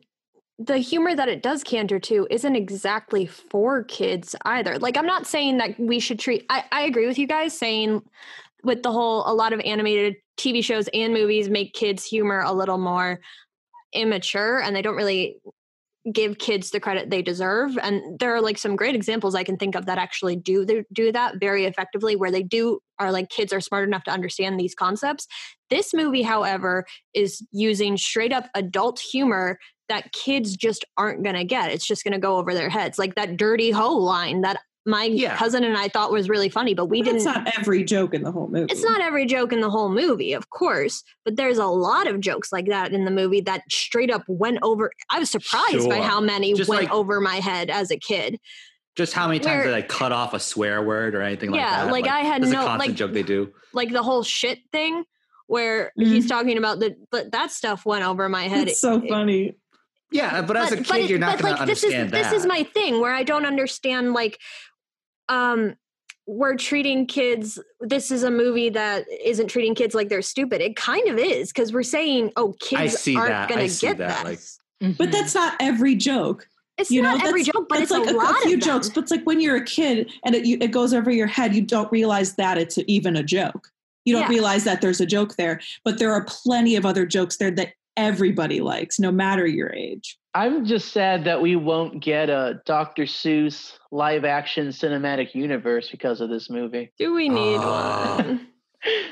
The humor that it does canter to isn't exactly for kids either. Like, I'm not saying that we should treat. I, I agree with you guys saying with the whole a lot of animated TV shows and movies make kids' humor a little more immature, and they don't really give kids the credit they deserve. And there are like some great examples I can think of that actually do do that very effectively, where they do are like kids are smart enough to understand these concepts. This movie, however, is using straight up adult humor that kids just aren't going to get. It's just going to go over their heads. Like that dirty hoe line that my Yeah. cousin and I thought was really funny, but we But didn't. It's not every joke in the whole movie. it's not every joke in the whole movie, of course, but there's a lot of jokes like that in the movie that straight up went over. I was surprised by how many Just went like- over my head as a kid. Just how many times where- did I cut off a swear word or anything like Yeah, that? like, I had that's no- a constant like- joke they do. Like the whole shit thing where Mhm. he's talking about the, but that stuff went over my head. It's so It- funny. Yeah, but as a kid, it- you're not but, going to like, this is understand this that. is my thing where I don't understand like um we're treating kids this is a movie that isn't treating kids like they're stupid. It kind of is because we're saying, oh, kids see aren't that. I gonna see get that, that. like- But that's not every joke. It's you know, not every joke, but that's it's like a, lot few of jokes. But it's like when you're a kid and it, you, it goes over your head, you don't realize that it's even a joke. You don't Yeah. realize that there's a joke there. But there are plenty of other jokes there that everybody likes, no matter your age. I'm just sad that we won't get a Dr. Seuss live action cinematic universe because of this movie. Do we need Oh. one?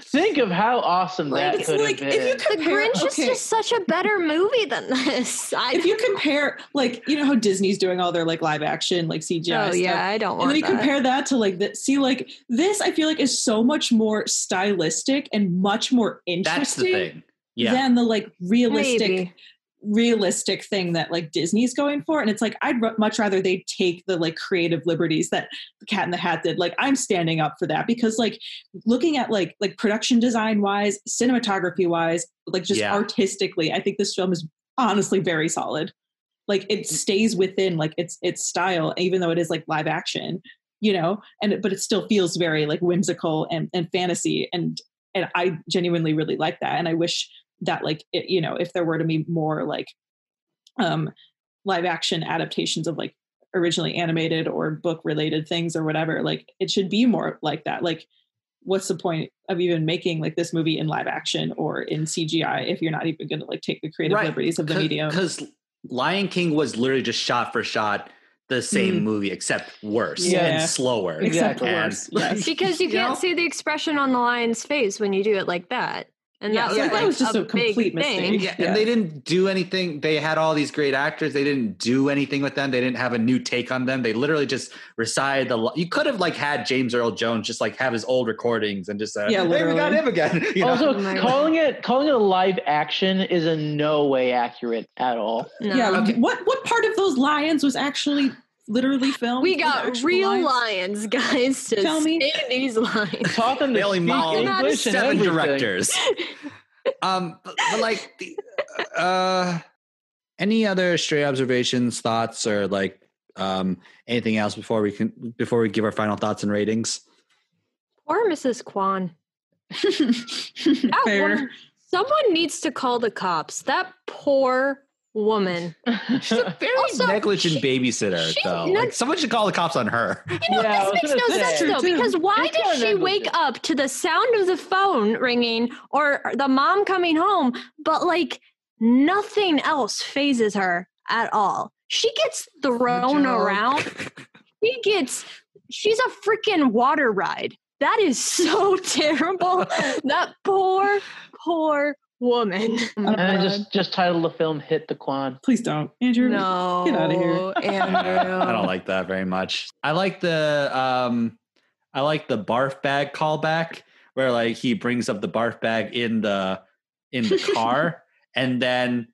Think of how awesome Like, that It's could like have if you been. The Grinch okay, is just such a better movie than this. I, if you compare, like you know how Disney's doing all their like live action, like CGI. oh stuff. yeah, I don't and want then you that. compare that to like that see like this i feel like is so much more stylistic and much more That's the interesting thing. Yeah. than the like realistic Maybe. Realistic thing that like disney's going for and it's like i'd r- much rather they take the like creative liberties that the cat in the hat did. Like i'm standing up for that because like looking at like like production design wise cinematography wise like just Yeah. artistically i think this film is honestly very solid. Like it mm. stays within like its its style even though it is like live action you know? And but it still feels very like whimsical and and fantasy and and i genuinely really like that and i wish that like it, you know if there were to be more like um live action adaptations of like originally animated or book related things or whatever like it should be more like that like what's the point of even making like this movie in live action or in cgi if you're not even going to like take the creative liberties of the medium Because Lion King was literally just shot for shot the same Mm. movie, except worse Yeah. and slower. Exactly. worse yes. because you You can't know? see the expression on the lion's face when you do it like that. And Yeah, that was, yeah, like that was just a, a complete mistake. thing. Yeah, Yeah. and they didn't do anything. They had all these great actors. They didn't do anything with them. They didn't have a new take on them. They literally just recited the. li- You could have like had James Earl Jones just like have his old recordings and just uh, Yeah, hey, we got literally. him again. You know? also, Oh my calling it calling it a live action is in no way accurate at all. No. yeah Okay. what what part of those lions was actually literally filmed We got real lions? lions, guys, to Tell me. say these lines. Taught them to They only speak modeled English and seven everything. directors. um, but, but like, the, uh, any other stray observations, thoughts, or like um anything else before we can before we give our final thoughts and ratings? Poor Mrs. Kwan. That Fair. woman- someone needs to call the cops. That poor woman. She's a very Also, negligent she- babysitter, she's though. not- like, someone should call the cops on her. You know, Yeah, this makes no sense though, too. because why It's does kinda she wake up to the sound of the phone ringing or the mom coming home, but like nothing else fazes her at all. She gets thrown around. She gets she's a freaking water ride. That is so terrible. that poor, poor woman. And then just just title the film "Hit the Quan." Please don't, Andrew. No. Get out of here. Andrew. I don't like that very much. I like the um I like the barf bag callback where like he brings up the barf bag in the in the car and then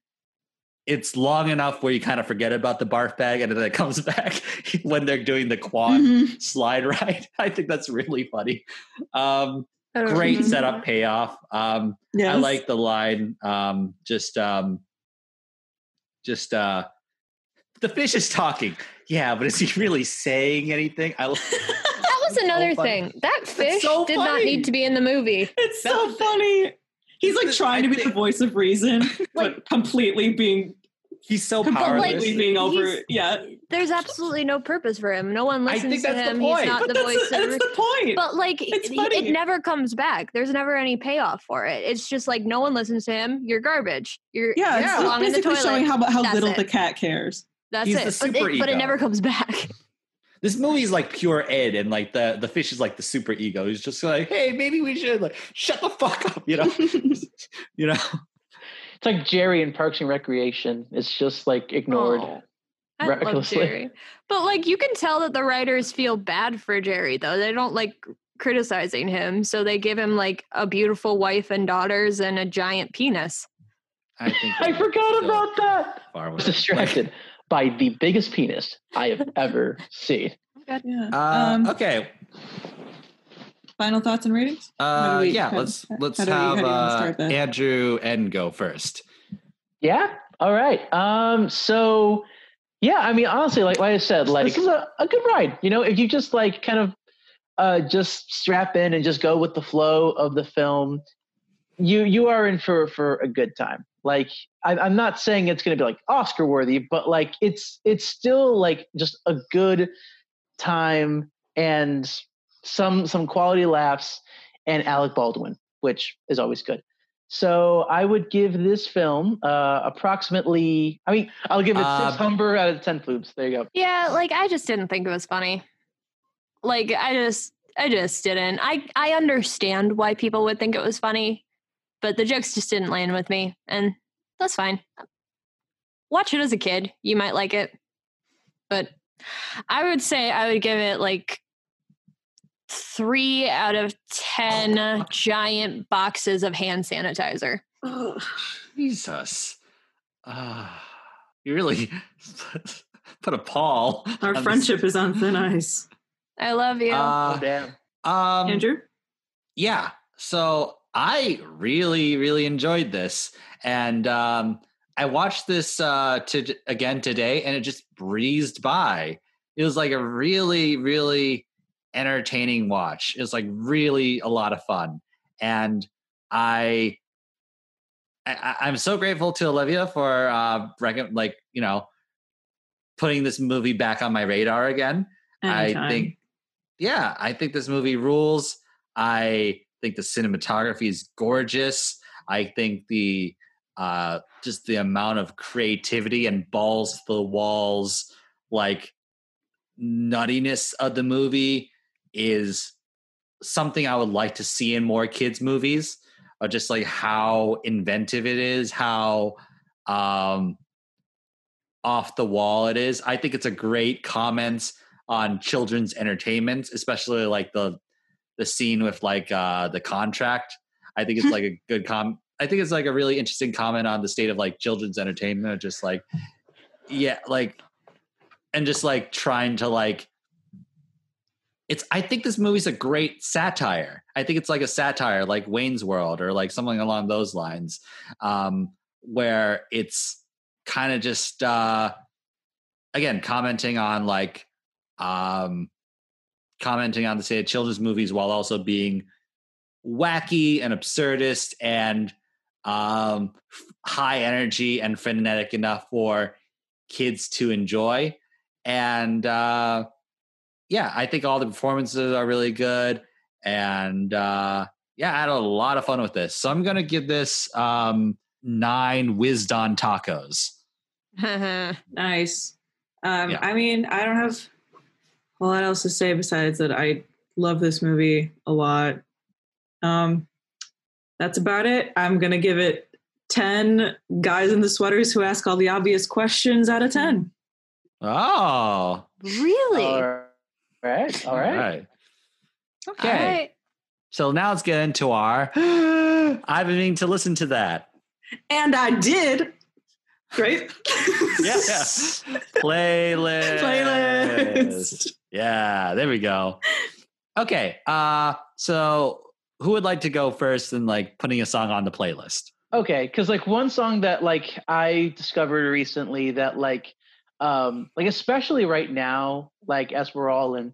it's long enough where you kind of forget about the barf bag and then it comes back when they're doing the quad Mhm. slide ride. I think that's really funny. Um I don't great remember. setup payoff. Um I like the line um just um just uh the fish is talking. Yeah, but is he really saying anything? I That was another funny. thing. That fish so did not need to be in the movie. It's so funny. He's like trying to be the voice of reason, but completely being he's so completely powerless. being over. Yeah, There's absolutely no purpose for him. No one I listens think to that's the him. point. He's not but the that's, voice the, of that's the point. But like It's it, funny. it never comes back. There's never any payoff for it. It's just like no one listens to him. You're garbage. You're yeah, you're it's belong in the basically toilet. showing how how That's little it. the cat cares. That's He's it. the But super it, but it never comes back. this movie is like pure id, and like the the fish is like the super ego. He's just like, hey, maybe we should like shut the fuck up, you know, you know. It's like Jerry in Parks and Recreation. It's just like ignored. Oh, I love. Jerry. But like you can tell that the writers feel bad for Jerry though. They don't like criticizing him, so they give him like a beautiful wife and daughters and a giant penis. I think I forgot about that. Far I was distracted by the biggest penis I have ever seen. Yeah. Uh, um, okay, Final thoughts and ratings. Uh, we- yeah. how- let's let's how do we- have do you wanna uh, start? Andrew and go first. Yeah. All right. Um. So, yeah. I mean, honestly, like, like I said, like this is a, a good ride. You know, if you just like kind of uh just strap in and just go with the flow of the film, you you are in for for a good time. Like, I, I'm not saying it's going to be like Oscar worthy, but like it's it's still like just a good time and some some quality laughs and Alec Baldwin, which is always good. So I would give this film uh, approximately. I mean, I'll give it Uh, six Humber out of ten floops. There you go. Yeah, like I just didn't think it was funny. Like I just I just didn't. I I understand why people would think it was funny, but the jokes just didn't land with me, and that's fine. Watch it as a kid, you might like it. But I would say I would give it like 3 out of 10 giant boxes of hand sanitizer. Jesus, uh, you really put a pall. Our on this- friendship is on thin ice. I love you. Uh, damn. um, Andrew, Yeah. So I really, really enjoyed this. And um, I watched this uh, to, again today and it just breezed by. It was like a really, really entertaining watch. It was like really a lot of fun. And I, I I'm so grateful to Olivia for uh, rec- like, you know, putting this movie back on my radar again. anytime. I think, yeah, I think this movie rules. I think the cinematography is gorgeous. I think the uh, just the amount of creativity and balls to the walls, like nuttiness of the movie, is something I would like to see in more kids' movies. Of just like how inventive it is, how um, off the wall it is. I think it's a great comment on children's entertainment, especially like the the scene with like uh the contract. I think it's like a good com I think it's like a really interesting comment on the state of like children's entertainment, just like yeah, like and just like trying to like it's I think this movie's a great satire. I think it's like a satire like Wayne's World or like something along those lines. Um where it's kind of just uh again commenting on like um commenting on the state of children's movies while also being wacky and absurdist and um high energy and frenetic enough for kids to enjoy and uh yeah i think all the performances are really good and uh yeah i had a lot of fun with this so i'm gonna give this um nine Wisdon tacos. Nice. Um, Yeah. I mean, I don't have a lot else to say besides that I love this movie a lot. Um, that's about it. I'm gonna give it ten guys in the sweaters who ask all the obvious questions out of ten. Oh, really? All right. All right. Okay. All right. So now let's get into our. I've been meaning to listen to that. And I did. Great. Yeah. Playlist. Playlist. Yeah, there we go. Okay. Uh so who would like to go first in like putting a song on the playlist? Okay, because like one song that like I discovered recently that like um like especially right now, like as we're all in,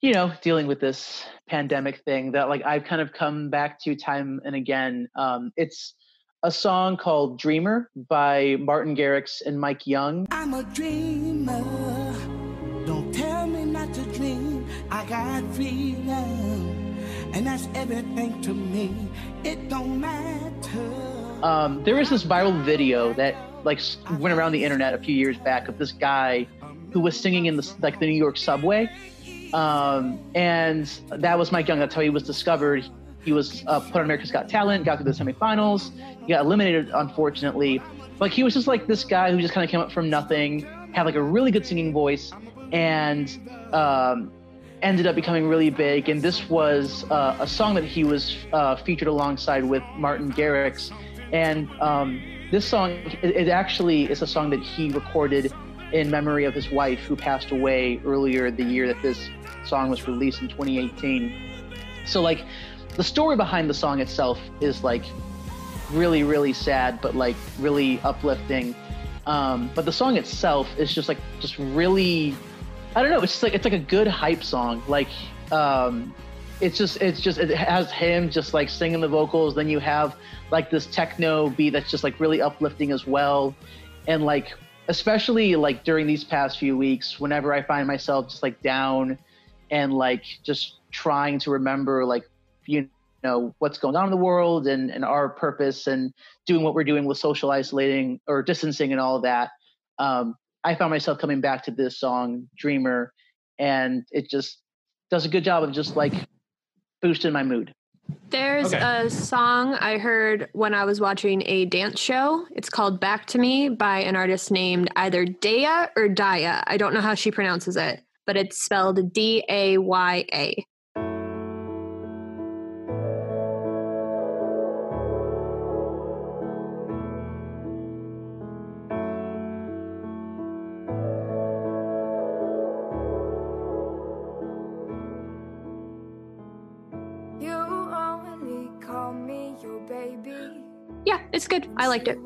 you know, dealing with this pandemic thing that like I've kind of come back to time and again. Um it's a song called Dreamer by Martin Garrix and Mike Yung. I'm a dreamer. Don't tell me not to dream. I got freedom. And that's everything to me. It don't matter. Um, there was this viral video that like went around the internet a few years back of this guy who was singing in the like the New York subway, um, and that was Mike Yung. That's how he was discovered. He was uh, put on America's Got Talent, got to the semifinals. He got eliminated, unfortunately. But he was just like this guy who just kind of came up from nothing, had like a really good singing voice, and um, ended up becoming really big. And this was uh, a song that he was uh, featured alongside with Martin Garrix. And um, this song, it, it actually is a song that he recorded in memory of his wife who passed away earlier the year that this song was released in 2018. So, like, the story behind the song itself is like really, really sad, but like really uplifting. Um, but the song itself is just like just really, I don't know. It's just like it's like a good hype song. Like, um, it's just it's just it has him just like singing the vocals. Then you have like this techno beat that's just like really uplifting as well, and like especially like during these past few weeks, whenever I find myself just like down and like just trying to remember like you know what's going on in the world and, and our purpose and doing what we're doing with social isolating or distancing and all that um, i found myself coming back to this song dreamer and it just does a good job of just like boosting my mood There's Okay. a song I heard when I was watching a dance show. It's called Back to Me by an artist named either Daya or Daya. I don't know how she pronounces it, but it's spelled D A Y A. it's good. I liked it.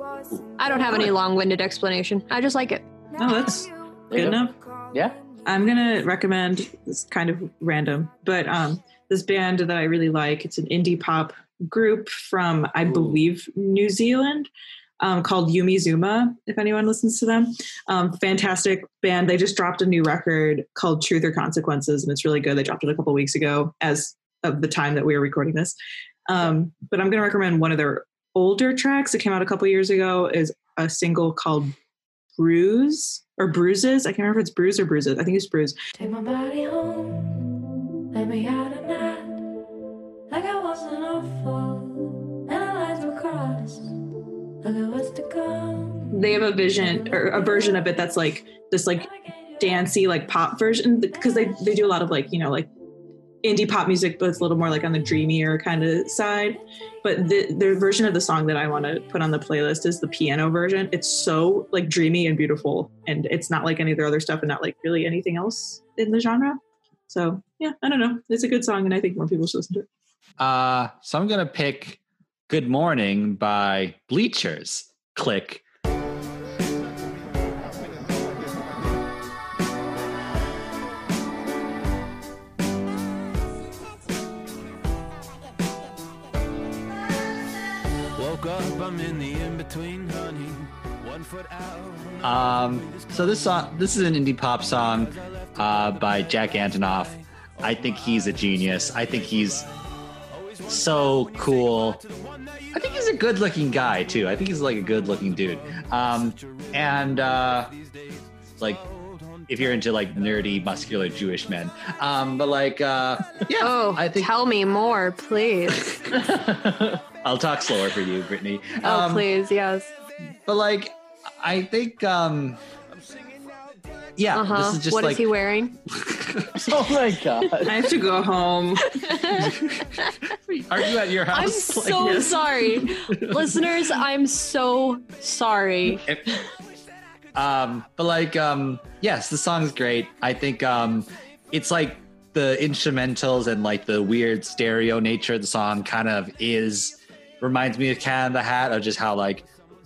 I don't have any long winded explanation. I just like it. Oh, that's good go. enough. yeah I'm gonna recommend it's kind of random, but um, this band that I really like. It's an indie pop group from I believe New Zealand. Um, called Yumi Zouma, if anyone listens to them. Um, fantastic band. They just dropped a new record called Truth or Consequences, and it's really good. They dropped it a couple weeks ago as of the time that we are recording this. Um, but I'm going to recommend one of their older tracks that came out a couple years ago is a single called Bruise or Bruises. I can't remember if it's Bruise or Bruises. I think it's Bruise. Take my body home. Let me out at night. Like I wasn't awful. And I lied to cross. Look at what's to come. They have a vision or a version of it that's like this like dancey like pop version because they they do a lot of like you know like indie pop music but it's a little more like on the dreamier kind of side. But the the version of the song that i want to put on the playlist is the piano version. It's so like dreamy and beautiful and it's not like any of their other stuff and not like really anything else in the genre. So yeah i don't know. It's a good song and i think more people should listen to it. Uh so I'm gonna pick Good Morning by Bleachers. Click. Um, so this song, this is an indie pop song uh, by Jack Antonoff. I think he's a genius. I think he's so cool. I think he's a good looking guy too. I think he's like a good looking dude. Um, and uh, like if you're into like nerdy, muscular Jewish men. Um, but like, uh, yeah, Oh, I think tell me more, please. I'll talk slower for you, Brittany. Oh, Um, please, yes. But like, I think, um, yeah, Uh huh. this is just What is like he wearing? oh my god. I have to go home. Are you at your house? I'm so yes. sorry, listeners. I'm so sorry. um, but like, um, yes, the song's great. I think um, it's like the instrumentals and like the weird stereo nature of the song kind of is reminds me of Cat in the Hat of just how like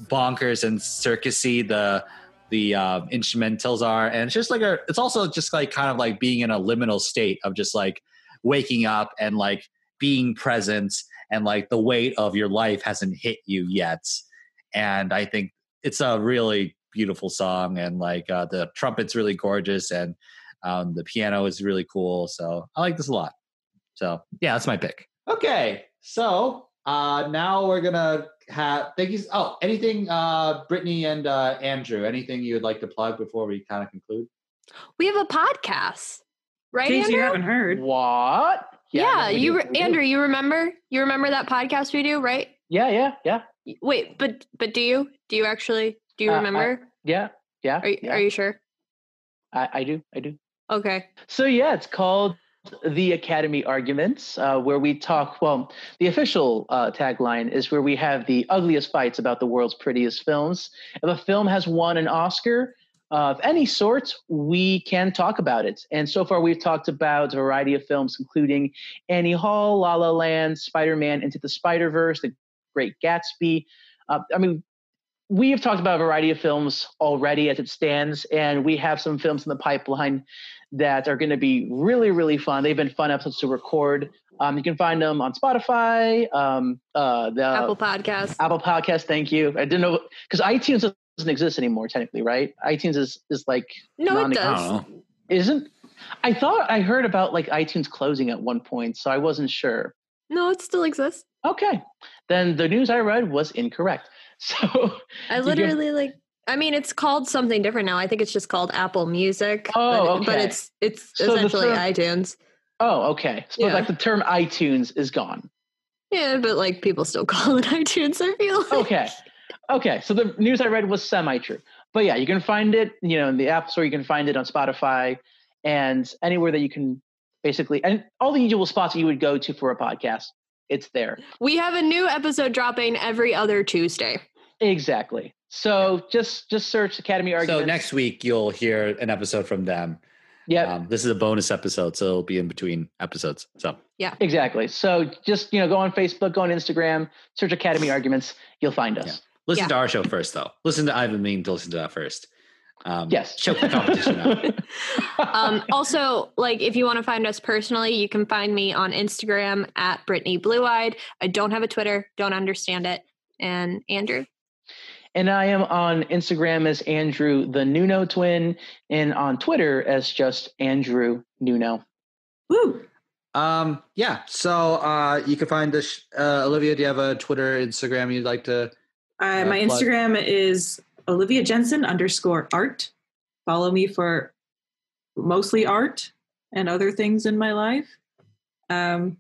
bonkers and circusy the the uh, instrumentals are, and it's just like a. It's also just like kind of like being in a liminal state of just like waking up and like being present and like the weight of your life hasn't hit you yet. And I think it's a really beautiful song and like uh, the trumpet's really gorgeous and um, the piano is really cool. So I like this a lot. So yeah, that's my pick. Okay, so uh, now we're gonna have thank you. Oh, anything, uh, Brittany and uh, Andrew? Anything you would like to plug before we kind of conclude? We have a podcast, right, In case you haven't heard. What? Yeah, no, you re- Andrew, you remember? You remember that podcast we do, right? Yeah, yeah, yeah, Wait, but but do you? Do you actually? Do you Uh, I- remember? yeah, yeah. are you, yeah. are you sure? I, I do, I do. Okay. So yeah, it's called the Academy Arguments, uh, where we talk. Well, the official uh, tagline is where we have the ugliest fights about the world's prettiest films. If a film has won an Oscar of any sort, we can talk about it. And so far, we've talked about a variety of films, including Annie Hall, La La Land, Spider-Man: Into the Spider-Verse, The Great Gatsby. Uh, I mean, we have talked about a variety of films already as it stands, and we have some films in the pipeline that are going to be really, really fun. They've been fun episodes to record. Um, you can find them on Spotify, um, uh, the Apple Podcast, Apple, Podcast. Podcast. Thank you. I didn't know because iTunes doesn't exist anymore technically, right? iTunes is is like No, it non- I does. don't isn't. I thought I heard about like iTunes closing at one point, so I wasn't sure. No, it still exists. Okay, then the news I read was incorrect. So I You literally like. I mean, it's called something different now. I think it's just called Apple Music. Oh, but, but it's it's So essentially term- iTunes. Oh, okay. So Yeah. like the term iTunes is gone. Yeah, but like people still call it iTunes. I feel like. Okay. Okay. So the news I read was semi true. But yeah, you can find it, you know, in the App Store, you can find it on Spotify and anywhere that you can basically and all the usual spots that you would go to for a podcast. It's there. We have a new episode dropping every other Tuesday. Exactly. So just just search Academy Arguments. So next week you'll hear an episode from them. Yeah. Um, this is a bonus episode, so it'll be in between episodes. So yeah, Exactly. So just, you know, go on Facebook, go on Instagram, search Academy Arguments, you'll find us. Yeah. listen Yeah. to our show first, though. Listen to I've been meaning to listen to that first. Um, Yes. choke the competition out. Um, also, like if you want to find us personally, you can find me on Instagram at Brittany Blue Eyed. I don't have a Twitter, don't understand it. And Andrew, And I am on Instagram as Andrew the Nuno twin and on Twitter as just Andrew Nuno. Woo! Um, yeah. So uh, you can find this. Uh, Olivia, do you have a Twitter, Instagram you'd like to? Uh, my plug. Instagram is Olivia Jensen underscore art. Follow me for mostly art and other things in my life. Um,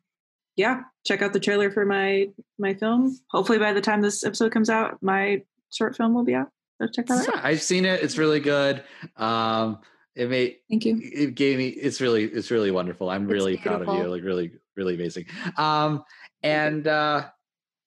yeah, check out the trailer for my my film. Hopefully, by the time this episode comes out, my short film will be out. So check that out. I've seen it. It's really good. Um, it made Thank you. it gave me. It's really it's really wonderful. I'm It's really proud of you. Like really really amazing. Um, and uh,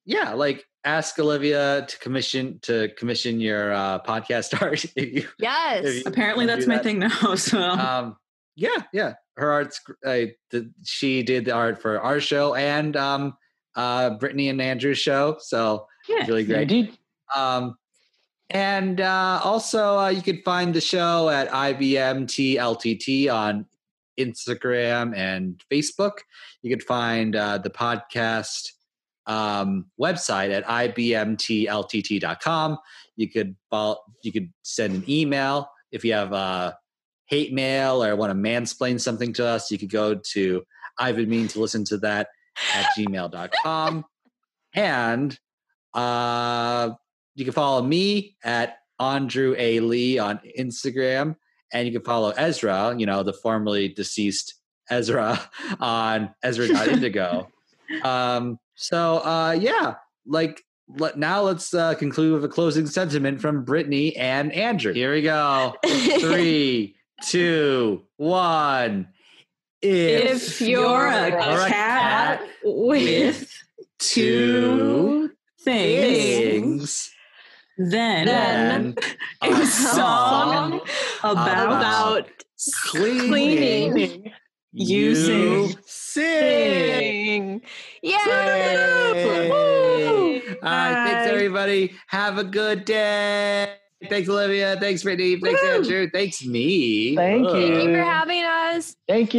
yeah, like ask Olivia to commission to commission your uh, podcast art. if you, yes. If you- Apparently, that's my that? thing now. So um yeah yeah her art's gr- uh, the, she did the art for our show and um uh brittany and andrew's show so yeah, it's really great Indeed. Um and uh also uh, you can find the show at ibmtltt on instagram and facebook you can find uh the podcast um website at ibmtltt.com you could follow, you could send an email if you have uh hate mail or want to mansplain something to us, you could go to I've been meaning to listen to that at gmail.com. And Uh, you can follow me at Andrew A. Lee on Instagram, and you can follow Ezra, you know, the formerly deceased Ezra, on Ezra.indigo. um, so, uh, yeah, like let, now let's uh, conclude with a closing sentiment from Brittany and Andrew. Here we go. Three, two, one. If you're a a cat with two Things. things, Then, Then a a song about, about cleaning, cleaning, using you sing. sing. Yeah. Yay. All right, thanks everybody. Have a good day. Thanks, Olivia. Thanks, Brittany. Thanks, Woo. Andrew. Thanks, me. Thank Ugh. you. Thank you for having us. Thank you.